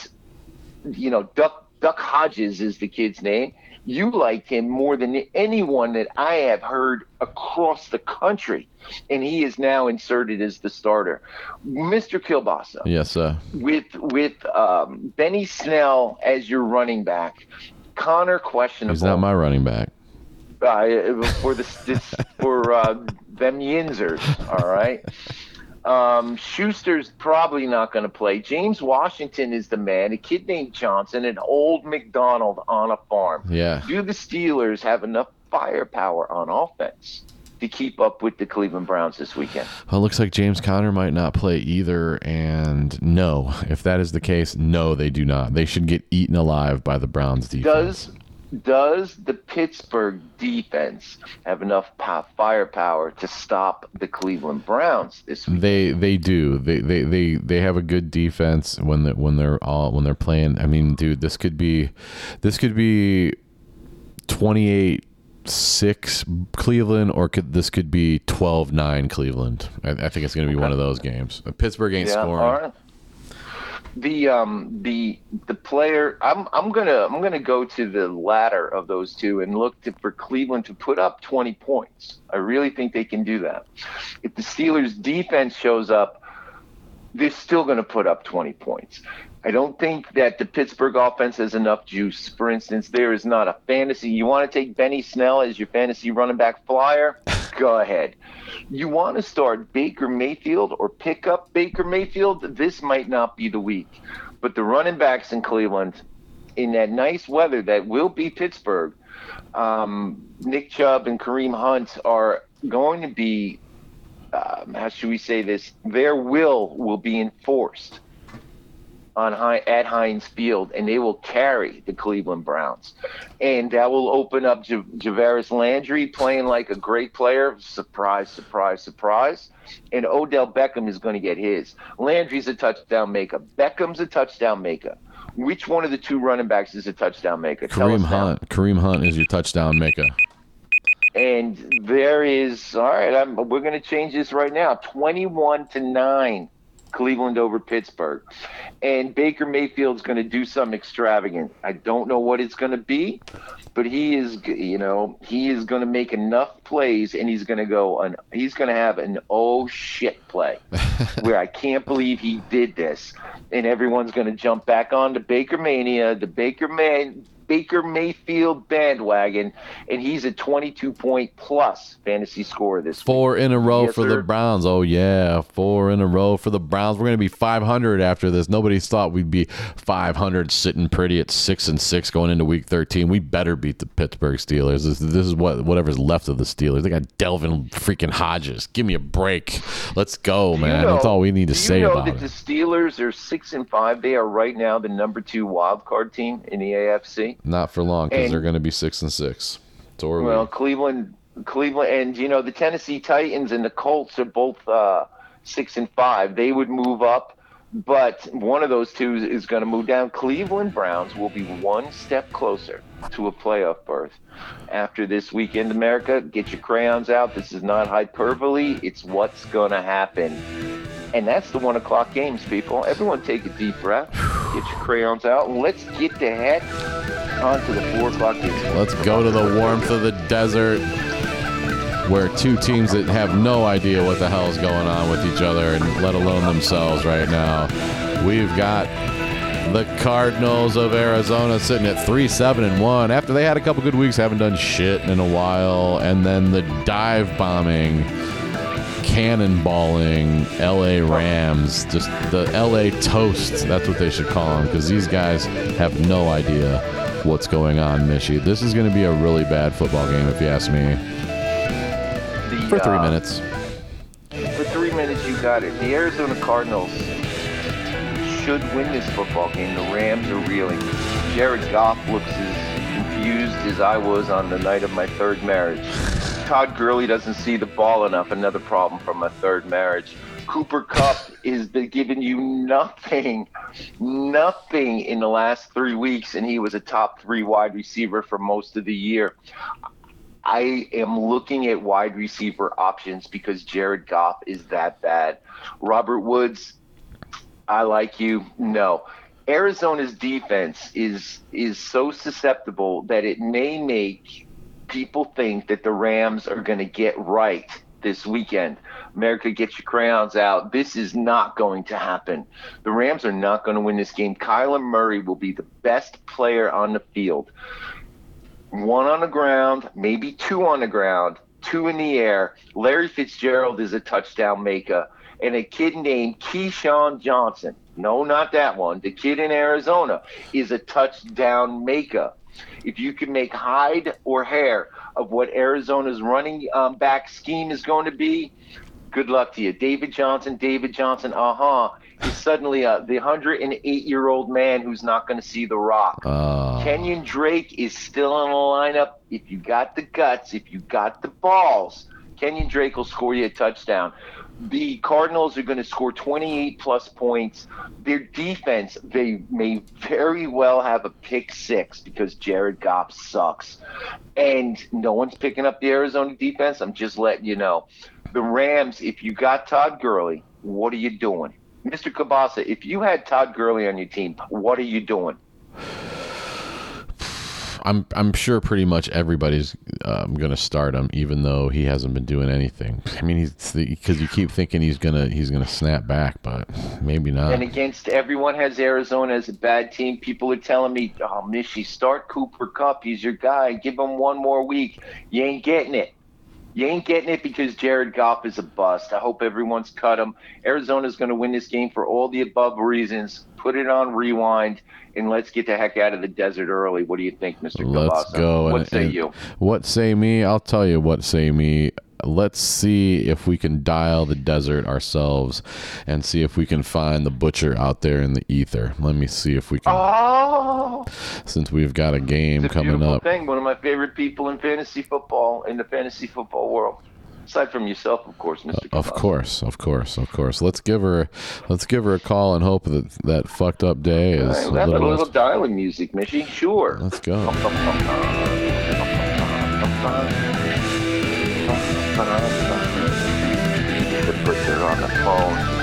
you know, Duck, Duck Hodges is the kid's name. You like him more than anyone that I have heard across the country. And he is now inserted as the starter. Mr. Kielbasa Yes, sir. with with um, Benny Snell as your running back, Conner questionable He's not my running back. Uh, for the this, for uh, them Yinzers. All right. Um, Schuster's probably not going to play. James Washington is the man. A kid named Johnson, an old McDonald on a farm. Yeah. Do the Steelers have enough firepower on offense to keep up with the Cleveland Browns this weekend? Well, it looks like James Conner might not play either. And no, if that is the case, no, they do not. They should get eaten alive by the Browns defense. Does does the Pittsburgh defense have enough po- firepower to stop the Cleveland Browns this week? They they do. They they they they have a good defense when they, when they're all when they're playing. I mean, dude, this could be this could be 28 6 Cleveland or could this could be 12-9 Cleveland. I, I think it's going to be one of those games. Pittsburgh ain't scoring. The um the the player I'm I'm gonna I'm gonna go to the latter of those two and look to, for Cleveland to put up 20 points. I really think they can do that. If the Steelers defense shows up, they're still going to put up 20 points. I don't think that the Pittsburgh offense has enough juice. For instance, there is not a fantasy. You want to take Benny Snell as your fantasy running back flyer? Go ahead. You want to start Baker Mayfield or pick up Baker Mayfield? This might not be the week. But the running backs in Cleveland, in that nice weather that will be Pittsburgh, um, Nick Chubb and Kareem Hunt are going to be um, how should we say this? Their will will be enforced on high, at Heinz Field, and they will carry the Cleveland Browns, and that will open up J- Jarvis Landry playing like a great player. Surprise, surprise, surprise! And Odell Beckham is going to get his. Landry's a touchdown maker. Beckham's a touchdown maker. Which one of the two running backs is a touchdown maker? Kareem now. Hunt. Kareem Hunt is your touchdown maker. And there is all right. I'm, we're going to change this right now. Twenty-one to nine, Cleveland over Pittsburgh, and Baker Mayfield's going to do something extravagant. I don't know what it's going to be, but he is, you know, he is going to make enough plays, and he's going to go. An, he's going to have an oh shit play, where I can't believe he did this, and everyone's going to jump back on the Baker mania, the Baker man. Baker Mayfield bandwagon, and he's a 22 point plus fantasy score this week. Four in a row Yes, for the. Browns. Oh yeah, four in a row for the Browns. We're gonna be 500 after this. Nobody thought we'd be 500, sitting pretty at six and six going into Week 13. We better beat the Pittsburgh Steelers. This, this is what whatever's left of the Steelers. They got Devlin freaking Hodges. Give me a break. Let's go, Do you man. know- That's all we need to do you say know about that it. the Steelers are six and five. They are right now the number two wild card team in the AFC. Not for long because they're gonna be six and six. So are we. Well, Cleveland, Cleveland, and you know the Tennessee Titans and the Colts are both uh, six and five. They would move up, but one of those two is going to move down. Cleveland Browns will be one step closer to a playoff berth after this weekend. America, get your crayons out. This is not hyperbole. It's what's going to happen. And that's the one o'clock games, people. Everyone take a deep breath. Get your crayons out. And let's get the heck onto the four o'clock games. Let's go to the warmth of the desert where two teams that have no idea what the hell is going on with each other and let alone themselves right now. We've got the Cardinals of Arizona sitting at 3 7 and 1 after they had a couple good weeks, haven't done shit in a while, and then the dive bombing cannonballing LA Rams, just the LA toast. That's what they should call them because these guys have no idea what's going on, Mishy. This is going to be a really bad football game, if you ask me. The, For three uh, minutes. For three minutes, you got it. The Arizona Cardinals should win this football game. The Rams are reeling. Jared Goff looks as confused as I was on the night of my third marriage. Todd Gurley doesn't see the ball enough. Another problem from my third marriage. Cooper Kupp has been giving you nothing, nothing in the last three weeks, and he was a top three wide receiver for most of the year. I am looking at wide receiver options because Jared Goff is that bad. Robert Woods, I like you. No. Arizona's defense is is so susceptible that it may make people think that the Rams are going to get right this weekend. America, get your crayons out. This is not going to happen. The Rams are not going to win this game. Kyler Murray will be the best player on the field. One on the ground, maybe two on the ground, two in the air. Larry Fitzgerald is a touchdown maker. And a kid named KeeSean Johnson, no, not that one, the kid in Arizona, is a touchdown maker. If you can make hide or hair of what Arizona's running um, back scheme is going to be, good luck to you. David Johnson, David Johnson, uh huh, is suddenly uh, the 108 year old man who's not going to see the rock. Uh, Kenyan Drake is still in the lineup. If you got the guts, if you got the balls, Kenyan Drake will score you a touchdown. The Cardinals are going to score 28 plus points. Their defense, they may very well have a pick six because Jared Goff sucks. And no one's picking up the Arizona defense. I'm just letting you know. The Rams, if you got Todd Gurley, what are you doing? Mr. Kielbasa, if you had Todd Gurley on your team, what are you doing? I'm I'm sure pretty much everybody's um, going to start him, even though he hasn't been doing anything. I mean, he's because you keep thinking he's gonna he's gonna snap back, but maybe not. And against everyone has Arizona as a bad team. People are telling me, "Oh, Mishy, start Cooper Kupp. He's your guy. Give him one more week." You ain't getting it. You ain't getting it because Jared Goff is a bust. I hope everyone's cut him. Arizona's going to win this game for all the above reasons. Put it on rewind and let's get the heck out of the desert early. What do you think, Mr. Let's go. What and- say and you? What say me? I'll tell you what say me. Let's see if we can dial the desert ourselves and see if we can find the butcher out there in the ether. Let me see if we can, Oh, since we've got a game a coming up. thing. One of my favorite people in fantasy football, in the fantasy football world. Aside from yourself, of course, uh, Mr. Of course, of course, of course. Let's give her, let's give her a call and hope that that fucked up day is Hey, a we have a little. little dialing music, Mishy. Sure. Let's go. The butcher on the phone.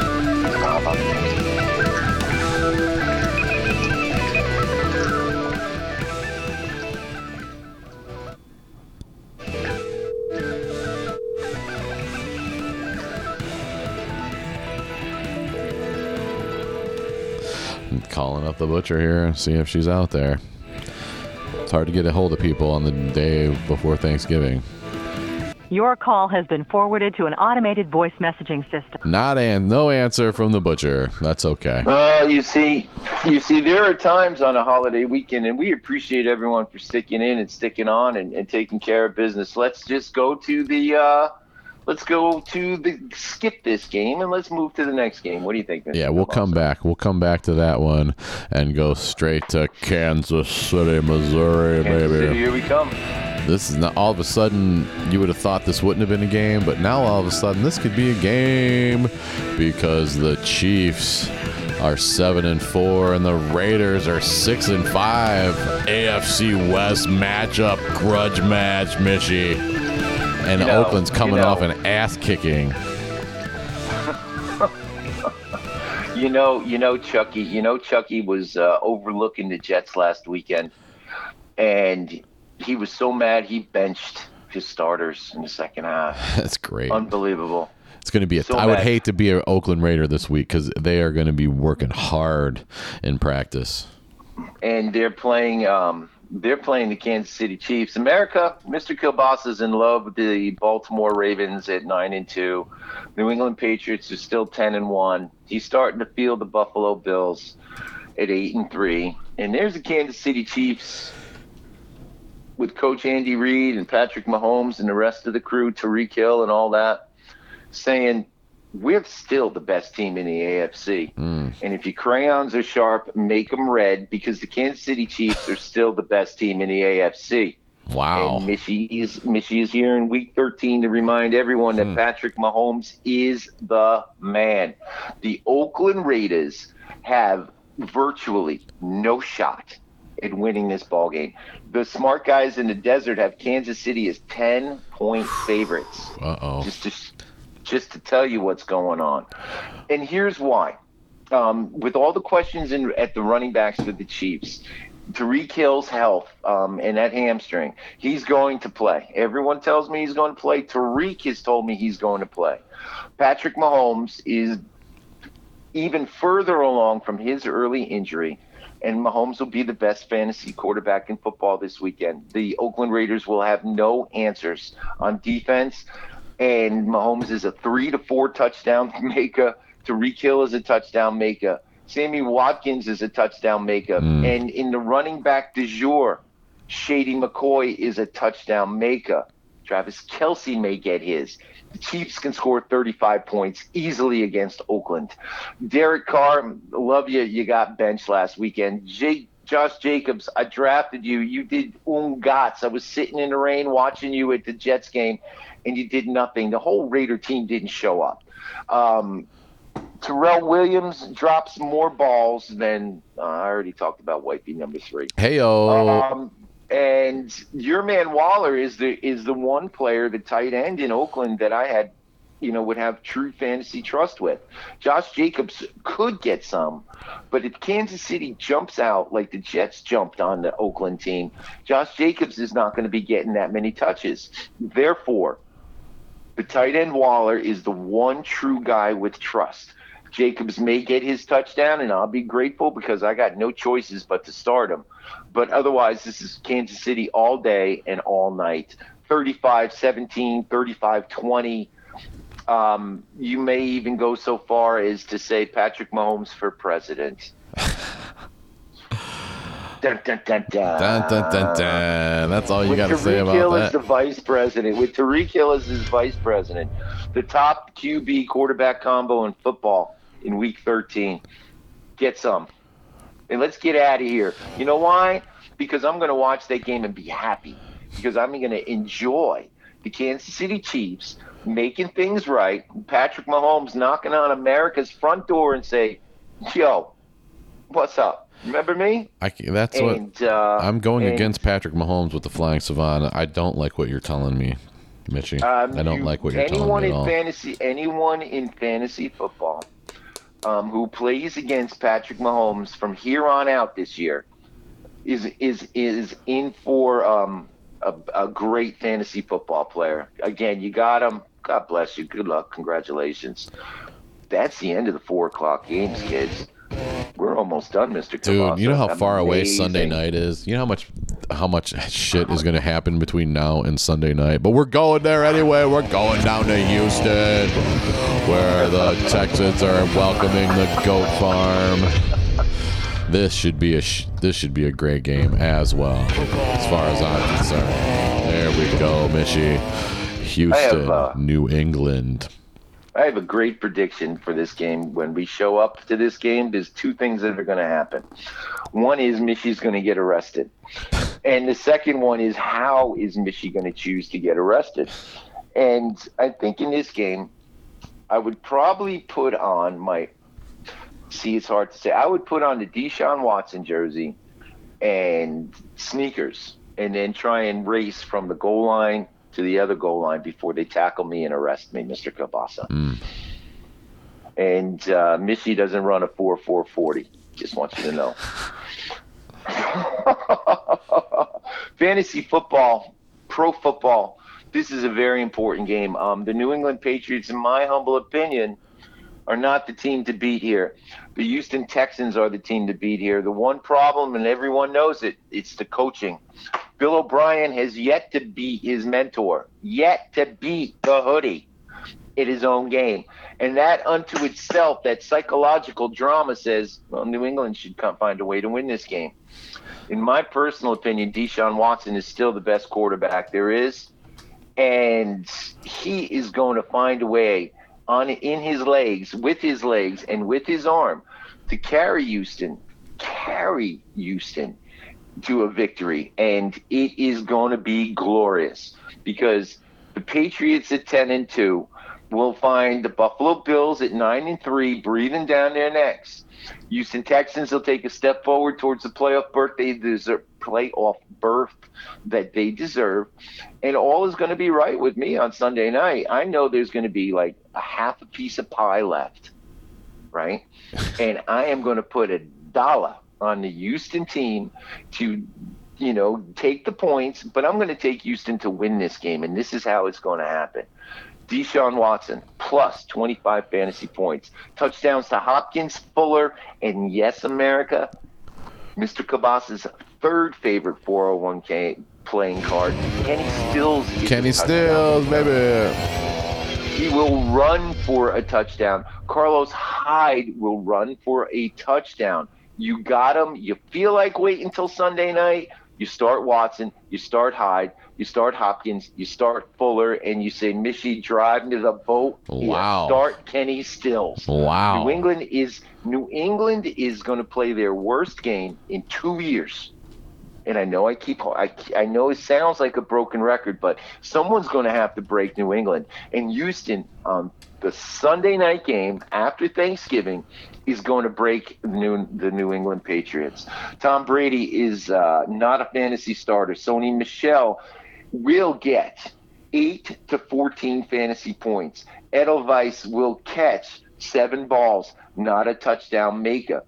calling up the butcher here, see if she's out there. It's hard to get a hold of people on the day before Thanksgiving. Your call has been forwarded to an automated voice messaging system. Not and no answer from the butcher. That's okay. Well, you see, you see, there are times on a holiday weekend, and we appreciate everyone for sticking in and sticking on and, and taking care of business. Let's just go to the, uh, let's go to the skip this game and let's move to the next game. What do you think? Mr. Yeah, we'll come back. We'll come back to that one and go straight to Kansas City, Missouri, Kansas City, here we come. This is not all of a sudden you would have thought this wouldn't have been a game, but now all of a sudden this could be a game because the Chiefs are seven and four and the Raiders are six and five. AFC West matchup, grudge match, Mishy. And You know, Oakland's you coming know. off an ass kicking. You know, you know, Chucky. You know, Chucky was uh, overlooking the Jets last weekend, and he was so mad he benched his starters in the second half. That's great. Unbelievable. It's going to be. A, So I would hate to be an Oakland Raider this week because they are going to be working hard in practice. And they're playing. Um, they're playing the Kansas City Chiefs. America, Mr. Kielbasa is in love with the Baltimore Ravens at nine and two. New England Patriots are still ten and one. He's starting to feel the Buffalo Bills at eight and three. And there's the Kansas City Chiefs with Coach Andy Reid and Patrick Mahomes and the rest of the crew, Tariq Hill and all that, saying we're still the best team in the AFC. Mm. And if your crayons are sharp, make them red because the Kansas City Chiefs are still the best team in the AFC. Wow. And Mishy is is here in Week 13 to remind everyone that Hmm. Patrick Mahomes is the man. The Oakland Raiders have virtually no shot at winning this ball game. The smart guys in the desert have Kansas City as 10 point favorites. Uh oh. Just to, just to tell you what's going on. And here's why. Um, with all the questions in, at the running backs for the Chiefs, Tariq Hill's health um, and that hamstring, he's going to play. Everyone tells me he's going to play. Tariq has told me he's going to play. Patrick Mahomes is even further along from his early injury, and Mahomes will be the best fantasy quarterback in football this weekend. The Oakland Raiders will have no answers on defense, and Mahomes is a three to four touchdown maker. Tariq Hill is a touchdown maker. Sammy Watkins is a touchdown maker. Mm. And in the running back du jour, Shady McCoy is a touchdown maker. Travis Kelce may get his. The Chiefs can score 35 points easily against Oakland. Derek Carr, love you. You got benched last weekend. J- Josh Jacobs, I drafted you. You did ungats. I was sitting in the rain watching you at the Jets game, and you did nothing. The whole Raider team didn't show up. Um, Tyrell Williams drops more balls than uh, I already talked about wifey number three. Hey. Um, and your man Waller is the is the one player, the tight end in Oakland that I had, you know, would have true fantasy trust with. Josh Jacobs could get some, but if Kansas City jumps out like the Jets jumped on the Oakland team, Josh Jacobs is not going to be getting that many touches. Therefore, the tight end Waller is the one true guy with trust. Jacobs may get his touchdown, and I'll be grateful because I got no choices but to start him. But otherwise, this is Kansas City all day and all night. 35 17, 35 20. Um, you may even go so far as to say Patrick Mahomes for president. dun, dun, dun, dun. Dun, dun, dun, dun. That's all you got to say about Hill that. as the vice president, with Tariq Hill as his vice president, the top QB quarterback combo in football in Week 13. Get some, and let's get out of here. You know why? Because I'm going to watch that game and be happy. Because I'm going to enjoy the Kansas City Chiefs making things right. Patrick Mahomes knocking on America's front door and say, "Yo, what's up? Remember me?" I, that's what uh, I'm going and- against Patrick Mahomes with the flying savant. I don't like what you're telling me, Mishy. Um, I don't you- like what you're telling anyone me at in all. fantasy, anyone in fantasy football um, who plays against Patrick Mahomes from here on out this year is is is in for um, a, a great fantasy football player. Again, you got him. God bless you. Good luck. Congratulations. That's the end of the four o'clock games, kids. We're almost done, Mr. Dude, you know how far away Sunday night is. You know how much, how much shit is going to happen between now and Sunday night. But we're going there anyway. We're going down to Houston, where the Texans are welcoming the goat farm. This should be a sh- this should be a great game as well, as far as I'm concerned. There we go, Mishy. Houston, uh, New England. I have a great prediction for this game. When we show up to this game, there's two things that are going to happen. One is Mishy's going to get arrested. And the second one is how is Mishy going to choose to get arrested? And I think in this game, I would probably put on my, see, it's hard to say. I would put on the Deshaun Watson jersey and sneakers and then try and race from the goal line to the other goal line before they tackle me and arrest me, Mr. Kielbasa. And uh, Mishy doesn't run a 4 4 40. Just want you to know. Fantasy football, pro football, this is a very important game. Um, the New England Patriots, in my humble opinion, are not the team to beat here. The Houston Texans are the team to beat here. The one problem, and everyone knows it, it's the coaching. Bill O'Brien has yet to beat his mentor, yet to beat the hoodie in his own game. And that unto itself, that psychological drama says, well, New England should come find a way to win this game. In my personal opinion, Deshaun Watson is still the best quarterback there is. And he is going to find a way on in his legs, with his legs and with his arm to carry Houston, carry Houston to a victory. And it is going to be glorious because the Patriots at 10 and 2 will find the Buffalo Bills at nine and three, breathing down their necks. Houston Texans will take a step forward towards the playoff berth they deserve, playoff berth that they deserve, and all is going to be right with me on Sunday night. I know there's going to be like a half a piece of pie left, right? and I am going to put a dollar on the Houston team to you know, take the points, but I'm going to take Houston to win this game, and this is how it's going to happen. Deshaun Watson plus 25 fantasy points, touchdowns to Hopkins, Fuller, and yes, America, Mr. Kielbasa's third favorite 401k playing card, Kenny Stills. Kenny. Stills, baby. He will run for a touchdown. Carlos Hyde will run for a touchdown. You got them. You feel like waiting until Sunday night. You start Watson, you start Hyde, you start Hopkins, you start Fuller, and you say, Mishy, drive to the boat. You Wow. Start Kenny Stills. Wow. New England is New England is going to play their worst game in two years. And I know I keep I, I know it sounds like a broken record, but someone's going to have to break New England. And Houston, um, the Sunday night game after Thanksgiving, is going to break the New, the New England Patriots. Tom Brady is uh, not a fantasy starter. Sony Michel will get eight to 14 fantasy points. Edelweiss will catch seven balls, not a touchdown maker.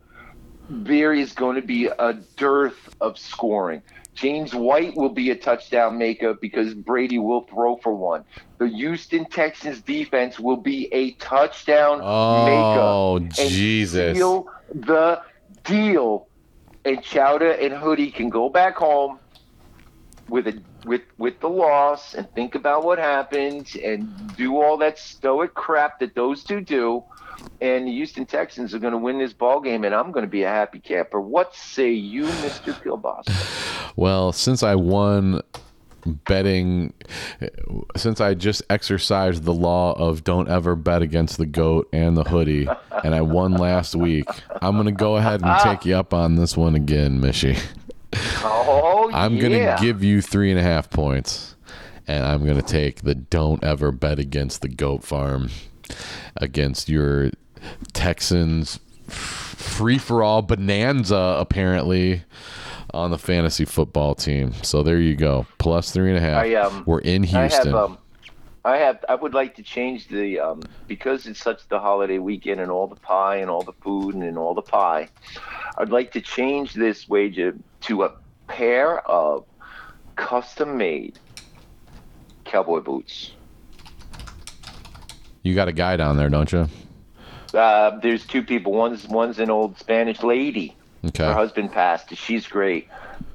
There is going to be a dearth of scoring. James White will be a touchdown maker because Brady will throw for one. The Houston Texans defense will be a touchdown Oh, maker. and Jesus. Seal the deal. And Chowder and Hoodie can go back home with a with with the loss and think about what happened and do all that stoic crap that those two do. And the Houston Texans are going to win this ball game, and I'm going to be a happy camper. What say you, Mister Kielbasa? Well, since I won betting, since I just exercised the law of don't ever bet against the goat and the hoodie, and I won last week, I'm going to go ahead and take you up on this one again, Mishy. Oh, I'm going to give you three and a half points, and I'm going to take the don't ever bet against the goat farm against your Texans free for all bonanza, apparently. On the fantasy football team, so there you go, plus three and a half. I, um, We're in I Houston. have, um, I have. I would like to change the um, because it's such the holiday weekend and all the pie and all the food and, and all the pie. I'd like to change this wager to a pair of custom-made cowboy boots. you got a guy down there, don't you? Uh, there's two people. One's one's an old Spanish lady. Okay. Her husband passed. She's great.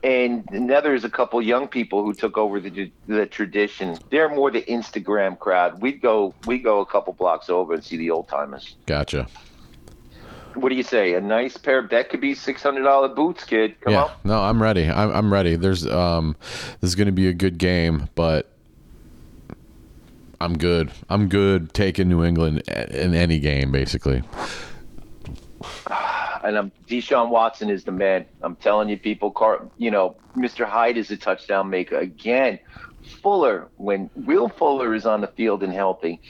And another is a couple young people who took over the the tradition. They're more the Instagram crowd. We'd go we go a couple blocks over and see the old timers. Gotcha. What do you say? A nice pair of that could be six hundred dollar boots, kid. Come yeah. on. No, I'm ready. I'm, I'm ready. There's um, this is going to be a good game, but I'm good. I'm good taking New England in any game, basically. And I'm Deshaun Watson is the man. I'm telling you, people. Car, you know, Mr. Hyde is a touchdown maker again. Fuller, when Will Fuller is on the field and healthy,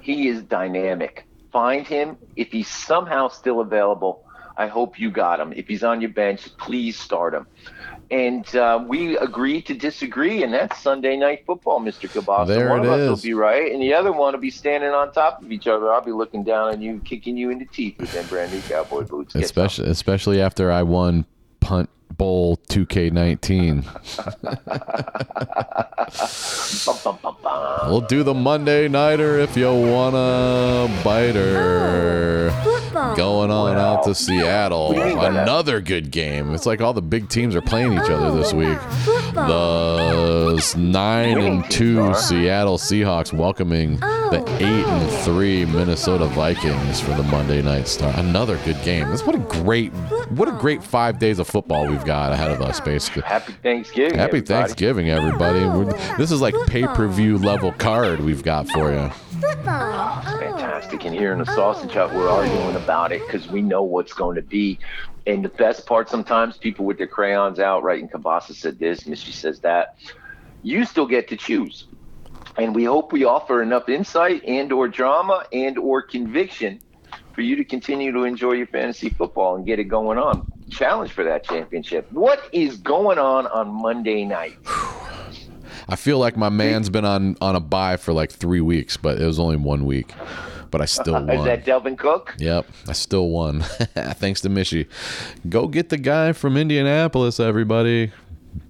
he is dynamic. Find him if he's somehow still available. I hope you got him. If he's on your bench, please start him. And uh, we agree to disagree, and that's Sunday night football, Mr. Kielbasa. There one it of us is. will be right, and the other one will be standing on top of each other. I'll be looking down on you, kicking you in the teeth with them brand new cowboy boots. Especially especially after I won punt bowl 2K19. Bum, bum, bum, bum. We'll do the Monday nighter if you wanna biter. Going on out to Seattle. do you mean by that? Another good game. It's like all the big teams are playing each other this week. The nine and two. Seattle Seahawks welcoming the eight and three Minnesota Vikings for the Monday night Star. Another good game. This what a great what a great five days of football we've got ahead of us, basically. Happy Thanksgiving. Happy everybody. Thanksgiving, everybody. We're, this is like pay per view level card we've got for you. Oh. Fantastic. And here in the sausage hut, we're arguing about it because we know what's going to be. And the best part, sometimes people with their crayons out writing Kielbasa said this, Mishy says that. You still get to choose. and we hope we offer enough insight and or drama and or conviction for you to continue to enjoy your fantasy football and get it going on. Challenge for that championship. What is going on on Monday night? I feel like my man's been on on a buy for like three weeks, but it was only one week. But I still Is that Dalvin Cook? Yep, I still won. Thanks to Mishy. Go get the guy from Indianapolis, everybody.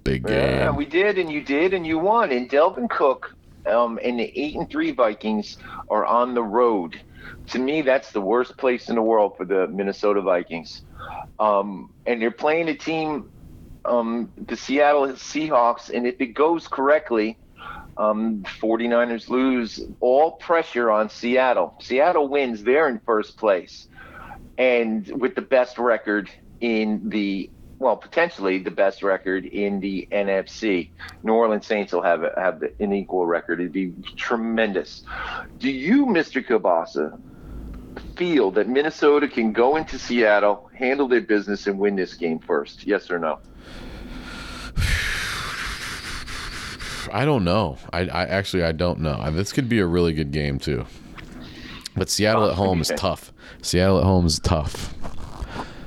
Big game. Yeah, we did, and you did, and you won. And Dalvin Cook um, and the eight and three Vikings are on the road. To me, that's the worst place in the world for the Minnesota Vikings. Um, and they're playing a team, um, the Seattle Seahawks, and if it goes correctly, um, 49ers lose all pressure on Seattle. Seattle wins, they're in first place, and with the best record in the well, potentially the best record in the NFC. New Orleans Saints will have have an equal record. It'd be tremendous. Do you, Mr. Kielbasa, feel that Minnesota can go into Seattle, handle their business, and win this game first? Yes or no? I don't know. I, I actually I don't know. This could be a really good game too. But Seattle at home is tough. Seattle at home is tough,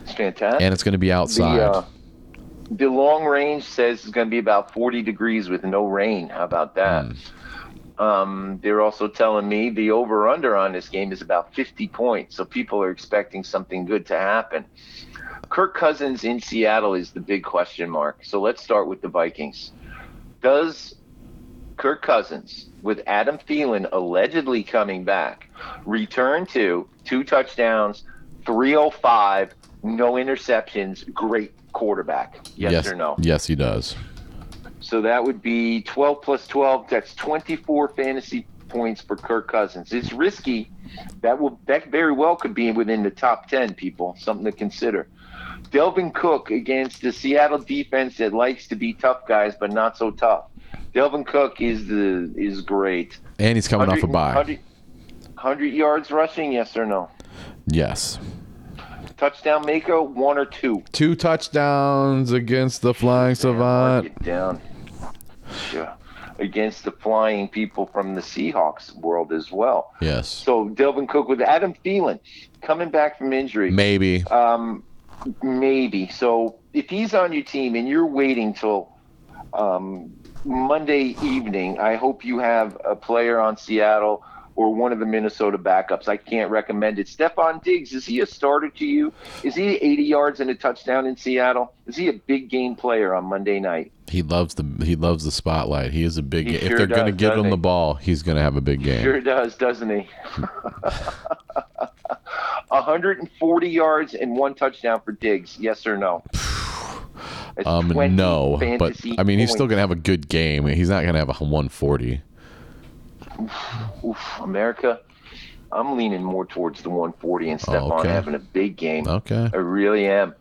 It's fantastic. and it's going to be outside. The, uh, the long range says it's going to be about 40 degrees with no rain. How about that? Um, they're also telling me the over under on this game is about 50 points. So people are expecting something good to happen. Kirk Cousins in Seattle is the big question mark. So let's start with the Vikings. Does Kirk Cousins, with Adam Thielen allegedly coming back, return to two touchdowns, 305, no interceptions, great quarterback? Yes, yes or no? Yes, he does. So that would be 12 plus 12. That's 24 fantasy points for Kirk Cousins. It's risky. That will that very well could be within the top 10 people. Something to consider. Dalvin Cook against the Seattle defense that likes to be tough guys but not so tough. Dalvin Cook is the is great. And he's coming off a 100 bye. 100 100 yards rushing, yes or no? Yes. Touchdown maker, one or two. Two touchdowns against the Flying Savant. down. Against the flying people from the Seahawks world as well. Yes. So Dalvin Cook with Adam Thielen coming back from injury. Maybe. Um, maybe. So if he's on your team and you're waiting till um, Monday evening, I hope you have a player on Seattle or one of the Minnesota backups. I can't recommend it. Stefon Diggs, is he a starter to you? Is he 80 yards and a touchdown in Seattle? Is he a big game player on Monday night? He loves the he loves the spotlight. He is a big. He if sure they're going to give him the ball, he's going to have a big game. Sure does, doesn't he? 140 yards and one touchdown for Diggs. Yes or no? Um, no, but I mean, he's still going to have a good game. He's not going to have a 140. Oof, America. I'm leaning more towards the 140 and Stefon Oh, okay. having a big game. Okay. I really am.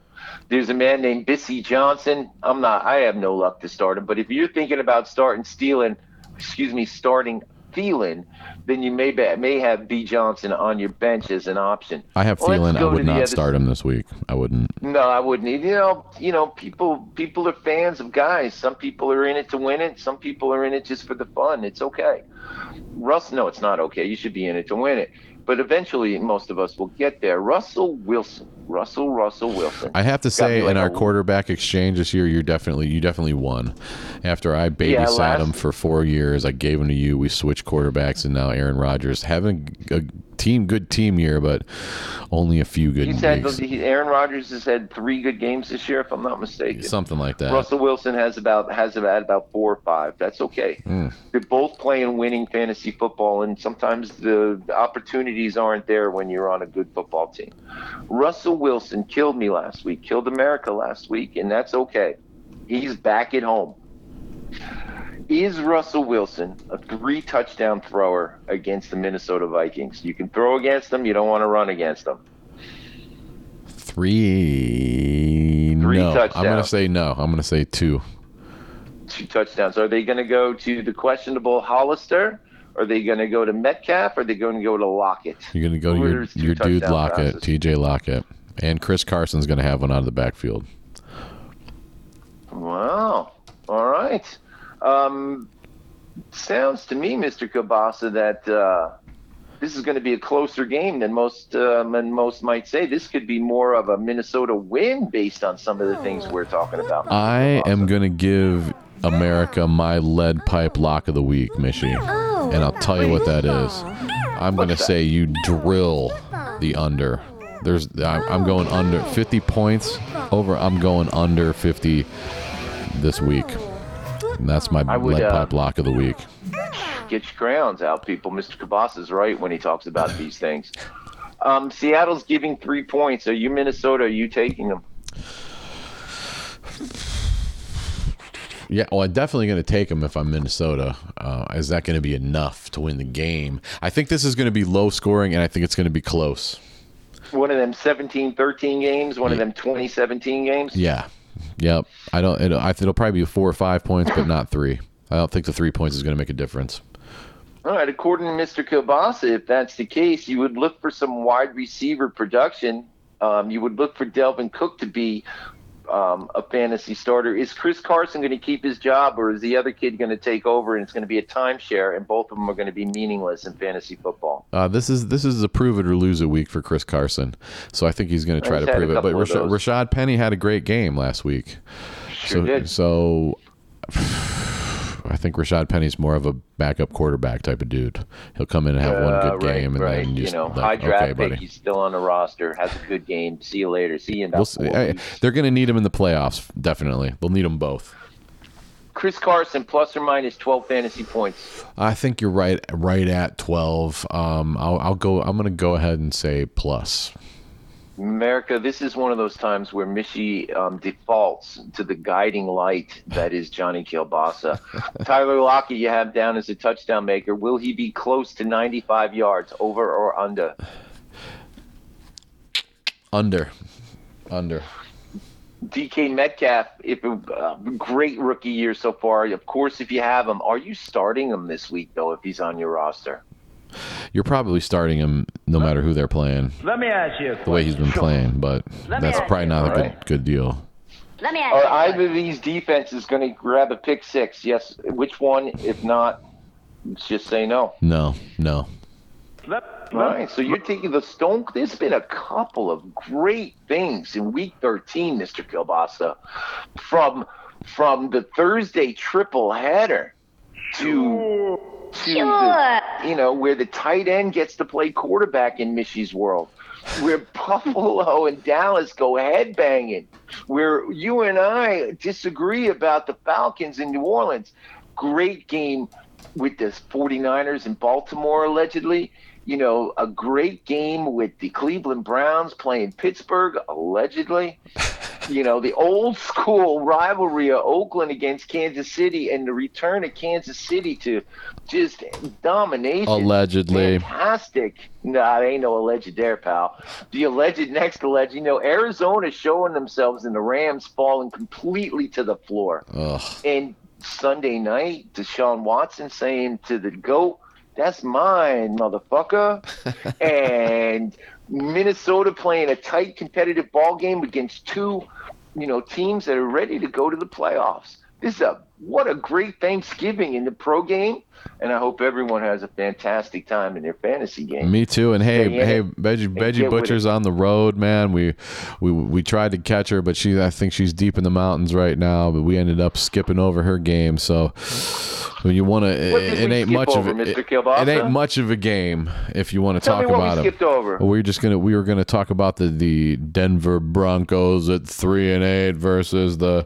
There's a man named Bisi Johnson. I'm not. I have no luck to start him. But if you're thinking about starting stealing, excuse me, starting Thielen, then you may be, may have B Johnson on your bench as an option. I have Thielen. I would not start him this week. I wouldn't. No, I wouldn't. You know, you know, people people are fans of guys. Some people are in it to win it. Some people are in it just for the fun. It's okay. Russ, no, it's not okay. You should be in it to win it. But eventually, most of us will get there. Russell Wilson, Russell Russell Wilson. I have to say, like in our quarterback exchange this year, you're definitely you definitely won. After I babysat Yeah, last- him for four years, I gave him to you. We switched quarterbacks, and now Aaron Rodgers having a team good team year, but only a few good He's had he, Aaron Rodgers has had three good games this year, if I'm not mistaken. Something like that. Russell Wilson has about has had about four or five. That's okay. Mm. They're both playing winning fantasy football, and sometimes the opportunities aren't there when you're on a good football team. Russell Wilson killed me last week, killed America last week, and that's okay. He's back at home. Is Russell Wilson a three touchdown thrower against the Minnesota Vikings? You can throw against them, you don't want to run against them. Three. Three no, I'm gonna say no. I'm gonna say two. two touchdowns. Are they going to go to the questionable Hollister? Are they going to go to Metcalf? Or are they going to go to Lockett? You're gonna go to Who are your, your dude Lockett, passes? T.J. Lockett, and Chris Carson's gonna have one out of the backfield. Wow. All right. Um, Sounds to me, Mr. Kielbasa, that uh, this is going to be a closer game than most um, than most might say. This could be more of a Minnesota win based on some of the things we're talking about. Mr. I am gonna give America my lead pipe lock of the week, Mishy, and I'll tell you what that is. I'm gonna say you drill the under. There's I'm going under 50 points over. I'm going under 50 this week. And that's my I would, lead uh, pipe lock of the week. Get your crayons out, people. Mr. Kielbasa's right when he talks about these things. Um, Seattle's giving three points. Are you Minnesota? Are you taking them? Yeah, well, I'm definitely going to take them if I'm Minnesota. Uh, is that going to be enough to win the game? I think this is going to be low scoring, and I think it's going to be close. One of them 17-13 games. One of them 20 17 games. Yeah, yep. I don't. It'll, it'll probably be four or five points, but not three. I don't think the three points is going to make a difference. All right. According to Mr. Kielbasa, if that's the case, you would look for some wide receiver production. Um, you would look for Dalvin Cook to be um, a fantasy starter. Is Chris Carson going to keep his job, or is the other kid going to take over and it's going to be a timeshare, and both of them are going to be meaningless in fantasy football? Uh, this is this is a prove it or lose it week for Chris Carson, so I think he's going to try to prove it. But of Rashad. Penny had a great game last week, Sure so so I think Rashad Penny's more of a backup quarterback type of dude. He'll come in and have one Uh, good right, game, and right. then you just know, like, high draft okay, pick. buddy. He's still on the roster. Has a good game. See you later. See you in We'll see. Hey, they're going to need him in the playoffs. Definitely, they'll need them both. Chris Carson plus or minus 12 fantasy points. I think you're right, right at twelve. Um, I'll, I'll go. I'm going to go ahead and say plus. America, this is one of those times where Mishy um, defaults to the guiding light that is Johnny Kielbasa. Tyler Lockett, you have down as a touchdown maker. Will he be close to 95 yards, over or under? Under, under. DK Metcalf, if a uh, great rookie year so far. Of course, if you have him, are you starting him this week though? If he's on your roster, You're probably starting him no matter who they're playing. Let me ask you a the way he's been playing, but Let that's probably not a right? good good deal. Let me ask are you a either question. of these defenses going to grab a pick six? Yes. Which one? If not, just say no. No, no. Let, All right, so you're taking the Stone. There's been a couple of great things in Week 13, Mr. Kielbasa, from from the Thursday triple header to to the, you know where the tight end gets to play quarterback in Mishy's world, where Buffalo and Dallas go headbanging, where you and I disagree about the Falcons in New Orleans. Great game with the 49ers in Baltimore, allegedly. You know, a great game with the Cleveland Browns playing Pittsburgh, allegedly. You know, the old school rivalry of Oakland against Kansas City and the return of Kansas City to just domination. Allegedly. Fantastic. Nah, there ain't no alleged there, pal. The alleged next alleged, you know, Arizona showing themselves and the Rams falling completely to the floor. Ugh. And Sunday night, Deshaun Watson saying to the GOAT, that's mine, motherfucker. and Minnesota playing a tight competitive ball game against two, you know, teams that are ready to go to the playoffs. This is a what a great Thanksgiving in the pro game, and I hope everyone has a fantastic time in their fantasy game. Me too. And hey, in hey, Veggie, Veggie Butcher's on the road, man. We we we tried to catch her, but she I think she's deep in the mountains right now. But we ended up skipping over her game. So when you want to, it, it ain't much over, of it. It, ain't much of a game if you want to Tell talk about we it. We're just gonna we were gonna talk about the the Denver Broncos at three and eight versus the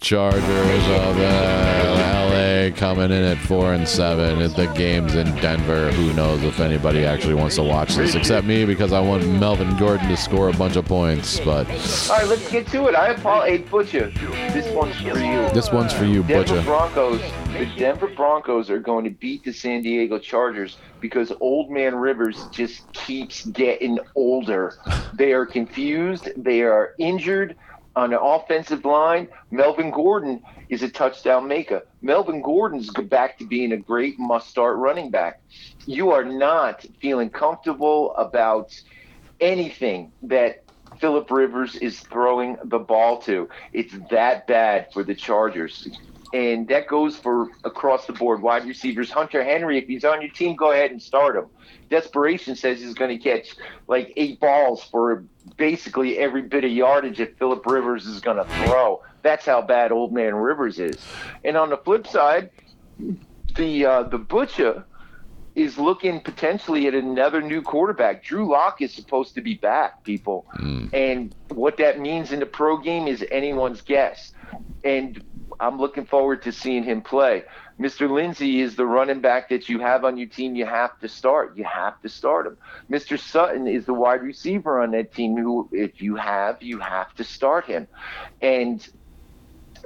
Chargers of uh, LA coming in at four and seven. The game's in Denver. Who knows if anybody actually wants to watch this except me because I want Melvin Gordon to score a bunch of points. But All right, let's get to it. I have Paul hey, Butcher. This one's for you. this one's for you, Denver Butcher. Broncos. The Denver Broncos are going to beat the San Diego Chargers because Old Man Rivers just keeps getting older. They are confused. They are injured on the offensive line. Melvin Gordon is a touchdown maker. Melvin Gordon's back to being a great must-start running back. You are not feeling comfortable about anything that Philip Rivers is throwing the ball to. It's that bad for the Chargers. and that goes for across the board. Wide receivers, Hunter Henry, if he's on your team, go ahead and start him. Desperation says he's going to catch like eight balls for basically every bit of yardage that Philip Rivers is going to throw. That's how bad Old Man Rivers is. And on the flip side, the uh, the butcher is looking potentially at another new quarterback. Drew Lock is supposed to be back, people, and what that means in the pro game is anyone's guess. And I'm looking forward to seeing him play. Mr. Lindsay is the running back that you have on your team. You have to start. You have to start him. Mr. Sutton is the wide receiver on that team who, if you have, you have to start him. And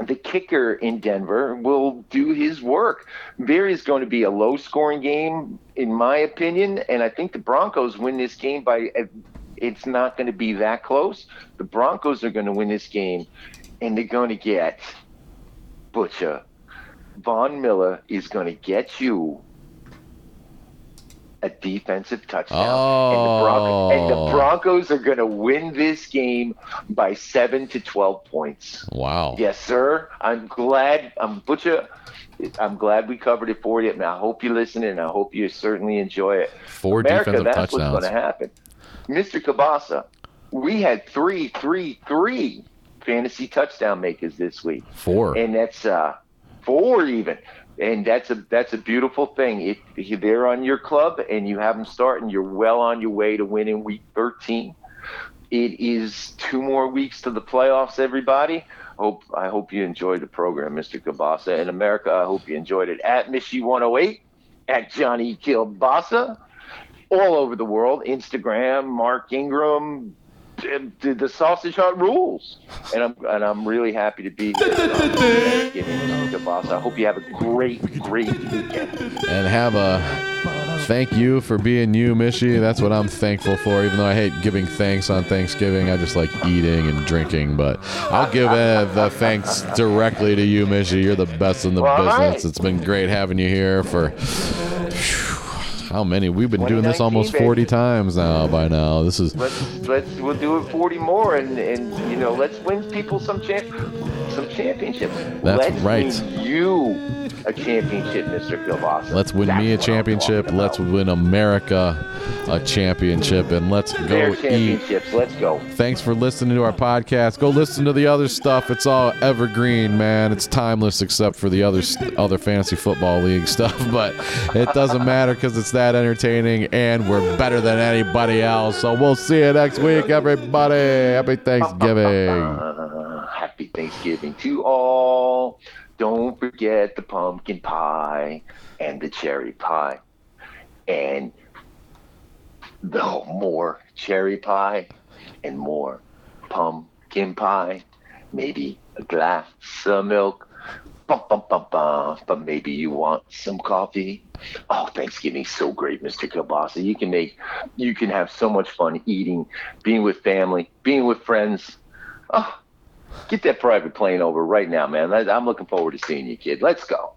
the kicker in Denver will do his work. There is going to be a low scoring game, in my opinion, and I think the Broncos win this game by. It's not going to be that close. The Broncos are going to win this game, and they're going to get Butcher. Von Miller is going to get you a defensive touchdown, and, the and Oh. the Broncos are going to win this game by seven to twelve points. Wow. Yes, sir. I'm glad. I'm Butcher. I'm glad we covered it for you, and I hope you listen, and I hope you certainly enjoy it. Four America, defensive that's touchdowns. what's going to happen. Mr. Kielbasa, we had three, three, three fantasy touchdown makers this week, Four. and that's uh, four even. And that's a that's a beautiful thing. If, they're on your club and you have them starting, you're well on your way to winning week 13. It is two more weeks to the playoffs, everybody. Hope I hope you enjoyed the program, Mr. Kielbasa. And America, I hope you enjoyed it. At Mishy108, at Johnny Kielbasa, all over the world. Instagram, Mark Ingram, the, the Sausage Hut rules. And I'm and I'm really happy to be here. on Thanksgiving, Mr. Kielbasa. I hope you have a great, great weekend. and have a thank you for being you, Mishy. That's what I'm thankful for. Even though I hate giving thanks on Thanksgiving, I just like eating and drinking. But I'll give uh, the thanks directly to you, Mishy. You're the best in the All business. right. It's been great having you here for. How many? We've been doing this 2019, almost baby. 40 times now. By now, this is Let's let's we'll do it 40 more, and and you know let's win people some champ some championships. That's let's right. Win you a championship, Mr. Kielbasa. Let's win That's me a championship. Let's win America a championship, and let's Their go eat. championships. Let's go. Thanks for listening to our podcast. Go listen to the other stuff. It's all evergreen, man. It's timeless except for the other other fantasy football league stuff, but it doesn't matter because it's that entertaining and we're better than anybody else. So we'll see you next week, everybody. Happy Thanksgiving. Happy Thanksgiving to all. Don't forget the pumpkin pie and the cherry pie. And the more cherry pie and more pumpkin pie. Maybe a glass of milk. Bum, bum, bum, bum. But maybe you want some coffee. Oh, Thanksgiving's so great, Mr. Kielbasa. You can make, you can have so much fun eating, being with family, being with friends. Oh, get that private plane over right now, man. I- I'm looking forward to seeing you, kid. Let's go.